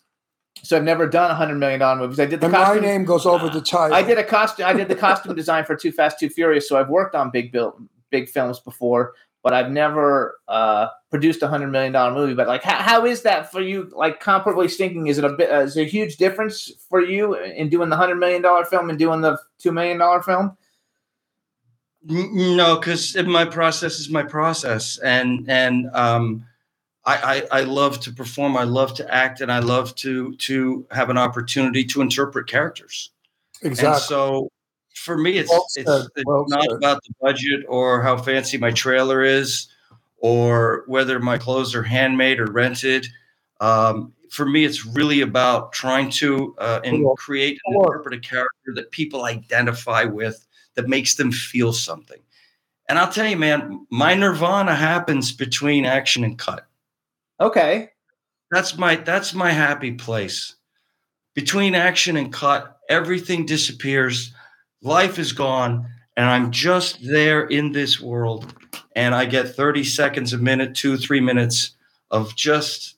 So I've never done a hundred million dollar movies. I did the And my name goes over the title. I did a costume. I did the costume design for Too Fast, Too Furious. So I've worked on big bill, big films before. but I've never uh, produced a hundred million dollar movie. But like, how, how is that for you? Like, comparably stinking, is it a bit? Uh, is there a huge difference for you in doing the hundred million dollar film and doing the two million dollar film? No, because my process is my process, and and um, I, I I love to perform. I love to act, and I love to to have an opportunity to interpret characters. And Exactly. so, for me, it's Well it's, it's well not about the budget or how fancy my trailer is, or whether my clothes are handmade or rented. Um, for me, it's really about trying to uh, and create and interpret a character that people identify with, that makes them feel something. And I'll tell you, man, my nirvana happens between action and cut. Okay. That's my that's my happy place. Between action and cut, everything disappears. Life is gone, and I'm just there in this world. And I get 30 seconds, a minute, two, three minutes of just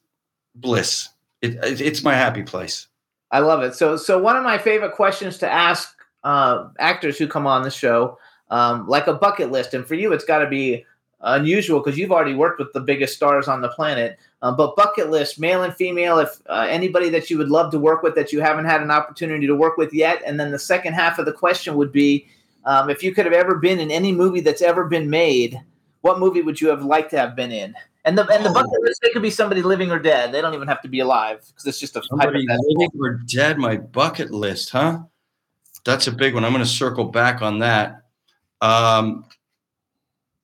bliss. It, it- it's my happy place. I love it. So, so one of my favorite questions to ask uh, actors who come on the show, um, like a bucket list, and for you, it's got to be unusual because you've already worked with the biggest stars on the planet. Uh, but bucket list, male and female, if uh, anybody that you would love to work with that you haven't had an opportunity to work with yet, and then the second half of the question would be, um, if you could have ever been in any movie that's ever been made, what movie would you have liked to have been in? And the and the Oh. bucket list, it could be somebody living or dead. They don't even have to be alive because it's just a Somebody hypothetical. living or dead, my bucket list, huh? That's a big one. I'm going to circle back on that. Um,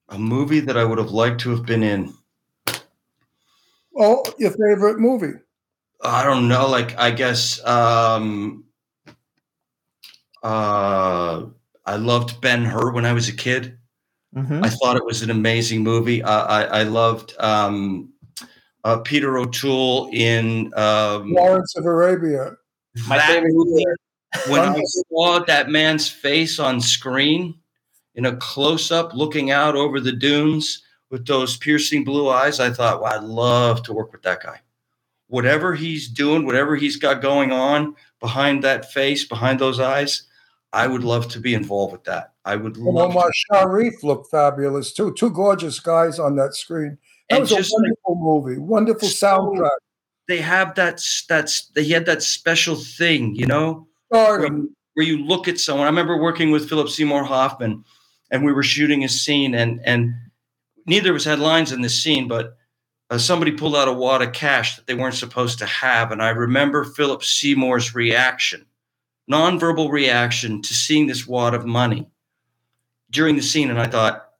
a movie that I would have liked to have been in. Oh, your favorite movie? I don't know. Like, I guess um, uh, I loved Ben Hur when I was a kid. Mhm. I thought it was an amazing movie. I, I, I loved um, uh, Peter O'Toole in um, Lawrence of Arabia. My that favorite movie. movie. When I saw that man's face on screen in a close up looking out over the dunes with those piercing blue eyes, I thought, wow, I'd love to work with that guy. Whatever he's doing, whatever he's got going on behind that face, behind those eyes, I would love to be involved with that. I would And love Omar Sharif looked fabulous too. Two gorgeous guys on that screen. That And was a just like- wonderful movie. Wonderful So- soundtrack. they have that that's they had that special thing, you know, where you, where you look at someone. I remember working with Philip Seymour Hoffman, and we were shooting a scene, and and neither of us had lines in this scene, but uh, somebody pulled out a wad of cash that they weren't supposed to have, and I remember Philip Seymour's reaction, nonverbal reaction to seeing this wad of money during the scene, and I thought,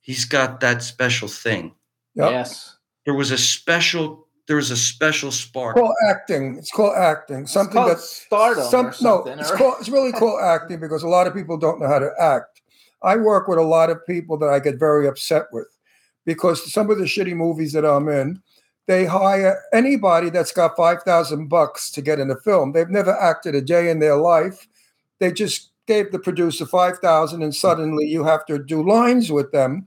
he's got that special thing. Yep. Yes. There was a special. There was a special spark. It's called acting. It's called acting. Something called that stardom or no, something, it's called. It's really called acting because a lot of people don't know how to act. I work with a lot of people that I get very upset with because some of the shitty movies that I'm in, they hire anybody that's got five thousand bucks to get in a film. They've never acted a day in their life. They just gave the producer five thousand, and suddenly you have to do lines with them,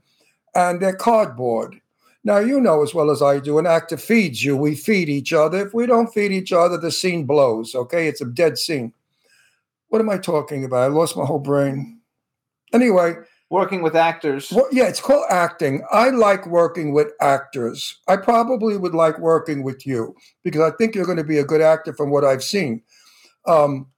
and they're cardboard. Now, you know as well as I do, an actor feeds you. We feed each other. If we don't feed each other, the scene blows, okay? It's a dead scene. What am I talking about? I lost my whole brain. Anyway, Working with actors. what, yeah, it's called acting. I like working with actors. I probably would like working with you because I think you're going to be a good actor from what I've seen. Um,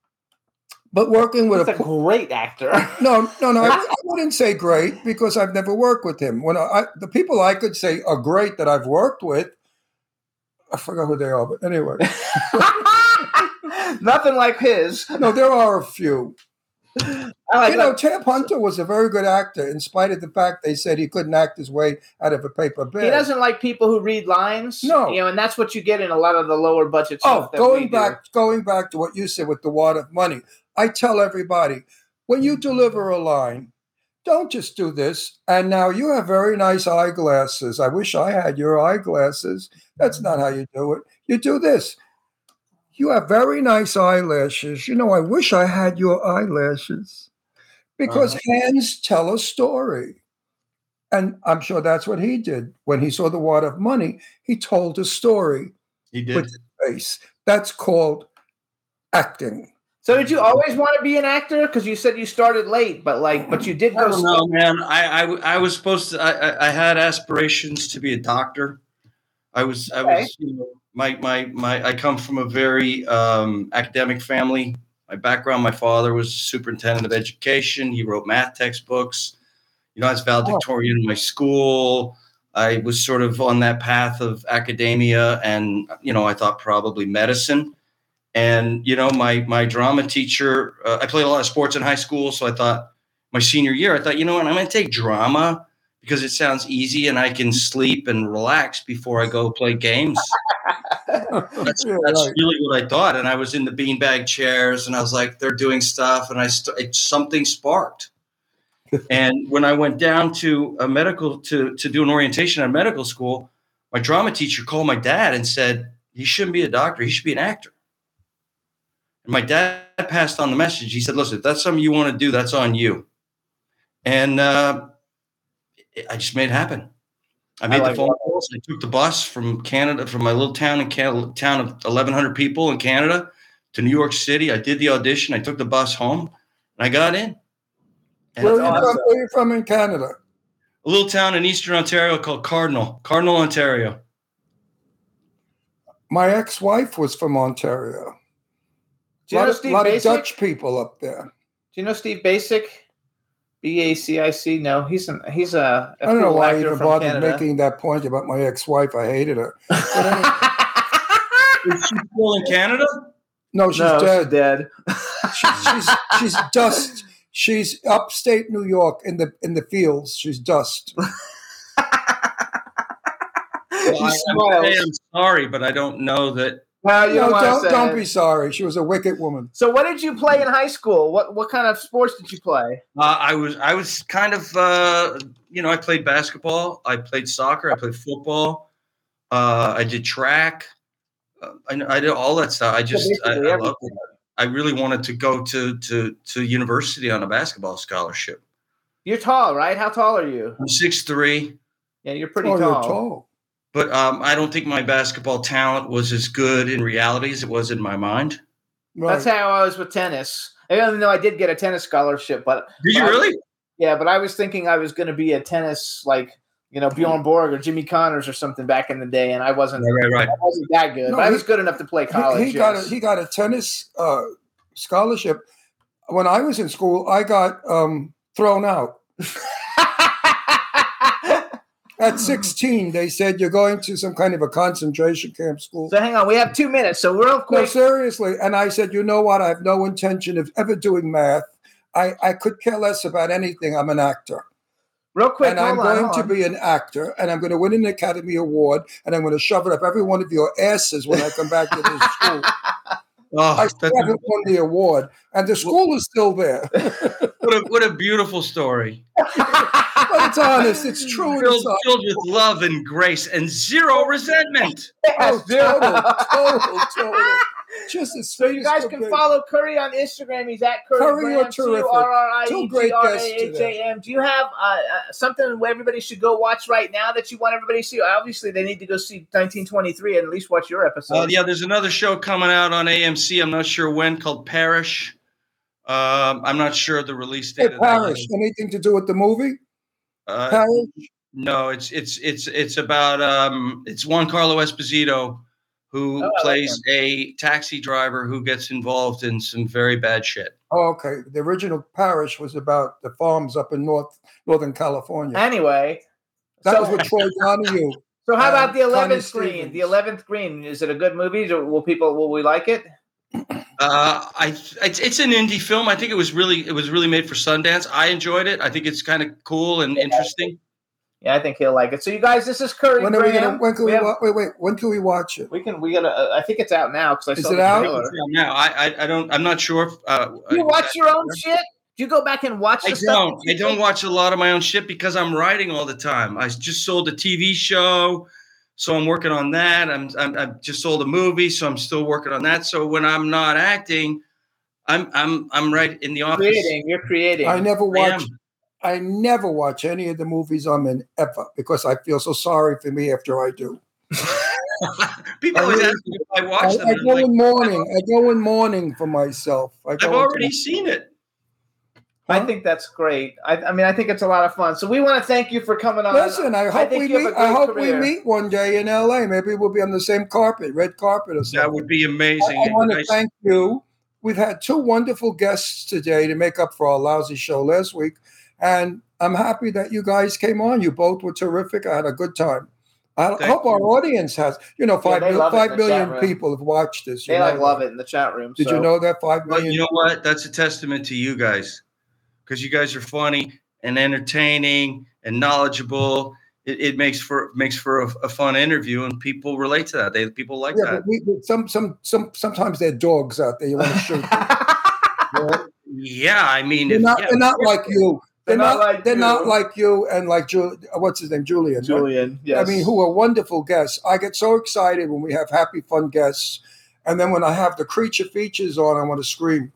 but working with a a great actor. no, no, no. I, I wouldn't say great because I've never worked with him. When I, I the people I could say are great that I've worked with, I forgot who they are. But anyway, Nothing like his. no, there are a few. Like You know, that. Hunter was a very good actor, in spite of the fact they said he couldn't act his way out of a paper bag. He doesn't like people who read lines. No. You know, and that's what you get in a lot of the lower budget Oh, stuff. that we going do. back, going back to what you said with the wad of money, I tell everybody when you deliver a line, don't just do this. And now you have very nice eyeglasses. I wish I had your eyeglasses. That's not how you do it. You do this. You have very nice eyelashes. You know, I wish I had your eyelashes because uh-huh. hands tell a story. And I'm sure that's what he did when he saw the wad of money. He told a story He did. with his face. That's called acting. So did you always want to be an actor? Because you said you started late, but like, but you did go. don't man. I, I I was supposed to. I, I I had aspirations to be a doctor. I was. I was. You know, my my my. I come from a very um, academic family. My background. My father was superintendent of education. He wrote math textbooks. You know, I was valedictorian in my school. I was sort of on that path of academia, and you know, I thought probably medicine. And you know, my my drama teacher. Uh, I played a lot of sports in high school, so I thought my senior year, I thought, you know what, I'm going to take drama because it sounds easy and I can sleep and relax before I go play games. That's, Yeah, that's right. really what I thought. And I was in the beanbag chairs and I was like, they're doing stuff. And I st- it, something sparked. and when I went down to a medical to, to do an orientation at medical school, my drama teacher called my dad and said, he shouldn't be a doctor. He should be an actor. And my dad passed on the message. He said, listen, if that's something you want to do, that's on you. And uh, I just made it happen. I made like the phone that. I took the bus from Canada, from my little town in Canada, town of 1,100 people in Canada to New York City. I did the audition. I took the bus home, and I got in. And Where are, you and from, where are you from in Canada? a little town in Eastern Ontario called Cardinal, Cardinal, Ontario. My ex-wife was from Ontario. Do A lot, know of, Steve lot of Dutch people up there. Do you know Steve Bacic? B A C I C. No, he's an he's a. a I don't know why I even from bothered Canada. making that point about my ex-wife. I hated her. But anyway, Is she still in Canada? no, she's no, dead. she's dead. She- she's she's dust. She's upstate New York in the in the fields. She's dust. Well, I, I I'm sorry, but I don't know that. Well, you No, don't, don't don't be sorry. She was a wicked woman. So, what did you play in high school? What what kind of sports did you play? Uh, I was I was kind of uh, you know I played basketball, I played soccer, I played football, uh, I did track, uh, I, I did all that stuff. I just I, I loved it. I really wanted to go to to to university on a basketball scholarship. You're tall, right? How tall are you? I'm six three, Yeah, you're pretty oh, tall. you're tall. But um, I don't think my basketball talent was as good in reality as it was in my mind. Right. That's how I was with tennis. Even though I did get a tennis scholarship, but Did you but I- really? yeah, but I was thinking I was going to be a tennis like you know Bjorn Borg or Jimmy Connors or something back in the day, and I wasn't. Right, right, right. I wasn't that good, No, but I was good enough to play He- college. he, got a, he got a tennis uh, scholarship. When I was in school, I got um, thrown out. At 16, they said you're going to some kind of a concentration camp school. so hang on, we have two minutes. So real No, quick, seriously. And I said, you know what? I have no intention of ever doing math. I, I could care less about anything. I'm an actor. real quick, and I'm on, going hold to be an actor and I'm going to win an Academy Award and I'm going to shove it up every one of your asses when I come back to this school. Oh, I still haven't won the award and the school is still there. what a what a beautiful story. but it's honest. It's true. Filled, It's filled with love and grace and zero resentment. Oh, Yes, total, total, total. Just as So you guys can follow Currie on Instagram. He's at Currie, Currie, Graham, terrific. Two great guests C-U-R-R-I-E-G-R-A-H-A-M. Do you have uh, uh, something where everybody should go watch right now that you want everybody to see? Obviously, they need to go see 1923 and at least watch your episode. Uh, yeah, there's another show coming out on AMC. I'm not sure when, called Parish. Um, I'm not sure the release date. Hey, of that. Parish, anything to do with the movie? Uh, Parish? no, it's it's it's it's about um, it's Giancarlo Esposito who Oh, I like plays a taxi driver who gets involved in some very bad shit. Oh, okay. The original Parrish was about the farms up in North Northern California. Anyway, that so, was with Troy Donahue. so how about the and Connie 11th Green? Stevens. The 11th Green is it a good movie? Will people will we like it? Uh, I it's, it's an indie film. I think it was really it was really made for Sundance. I enjoyed it. I think it's kind of cool and interesting. Yeah, I think he'll like it. So you guys, this is Currie When are we gonna? When can we? have- wa- wait, wait. When can we watch it? we can we gotta. Uh, I think it's out now because I Is saw it the out? trailer. Now I, I I don't I'm not sure. If, uh, You uh, watch your own shit? Do you go back and watch I the don't. that I don't watch a lot of my own shit because I'm writing all the time. I just sold a TV show, so I'm working on that. I'm, I'm I just sold a movie, so I'm still working on that. So when I'm not acting, I'm I'm I'm right in the office. creating. You're creating. I never watch. I never watch any of the movies I'm in ever because I feel so sorry for me after I do. People I always really- ask me if I I, watch them. I and I'm go like, in mourning. I go in mourning for myself. I I've already seen it. I think that's great. I, I mean, I think it's a lot of fun. So we want to thank you for coming on. Listen, I hope think we meet. a I great hope career. we meet one day in L.A. Maybe we'll be on the same carpet, red carpet or something. That would be amazing. I, want to Nice- thank you. We've had two wonderful guests today to make up for our lousy show last week, and I'm happy that you guys came on. You both were terrific. I had a good time. I Thank hope our audience has. You know, five they mil- love it in five the million chat room. people have watched this. you They like love it in the chat room. Did so- you know that five But you know what? That's a testament to you guys because you guys are funny and entertaining and knowledgeable. It, it makes for makes for a, a fun interview, and people relate to that. They people like yeah, that. but we, we- some some some sometimes they're dogs out there. You want to shoot. them. You? Yeah, I mean, They're if, not. yeah, They're not like you. They're, They're not not. like they're you. not like you and like Ju- what's his name, Julian. right? Julian. Yes. I mean, who are wonderful guests. I get so excited when we have happy, fun guests, and then when I have the creature features on, I want to scream.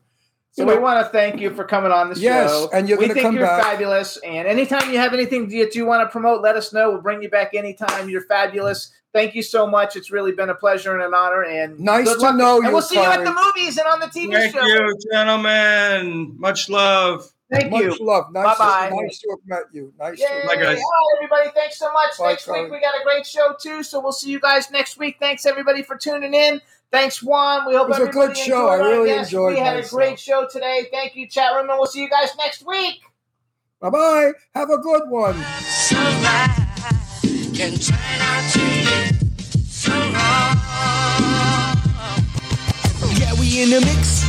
So we want to thank you for coming on the Yes, show. and you're we gonna think come you're back. fabulous. And anytime you have anything that you want to promote, let us know. We'll bring you back anytime. You're fabulous. Thank you so much. It's really been a pleasure and an honor. And Nice to luck. know And you, we'll see you at the movies and on the TV Thank show. Thank you, gentlemen. Much love. Thank much you. love. Nice, Bye-bye. nice to have met you. Nice. Yay. To Bye, guys. Hi, everybody. Thanks so much. Bye, next week, we got a great show, too. So we'll see you guys next week. Thanks, everybody, for tuning in. Thanks, Juan. We hope It was a everybody good show. enjoyed I our really guests. enjoyed We had myself. a great show today. Thank you, chat room, and we'll see you guys next week. Bye bye. Have a good one. can turn out to be so wrong. Yeah, we in the mix.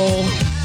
Oh.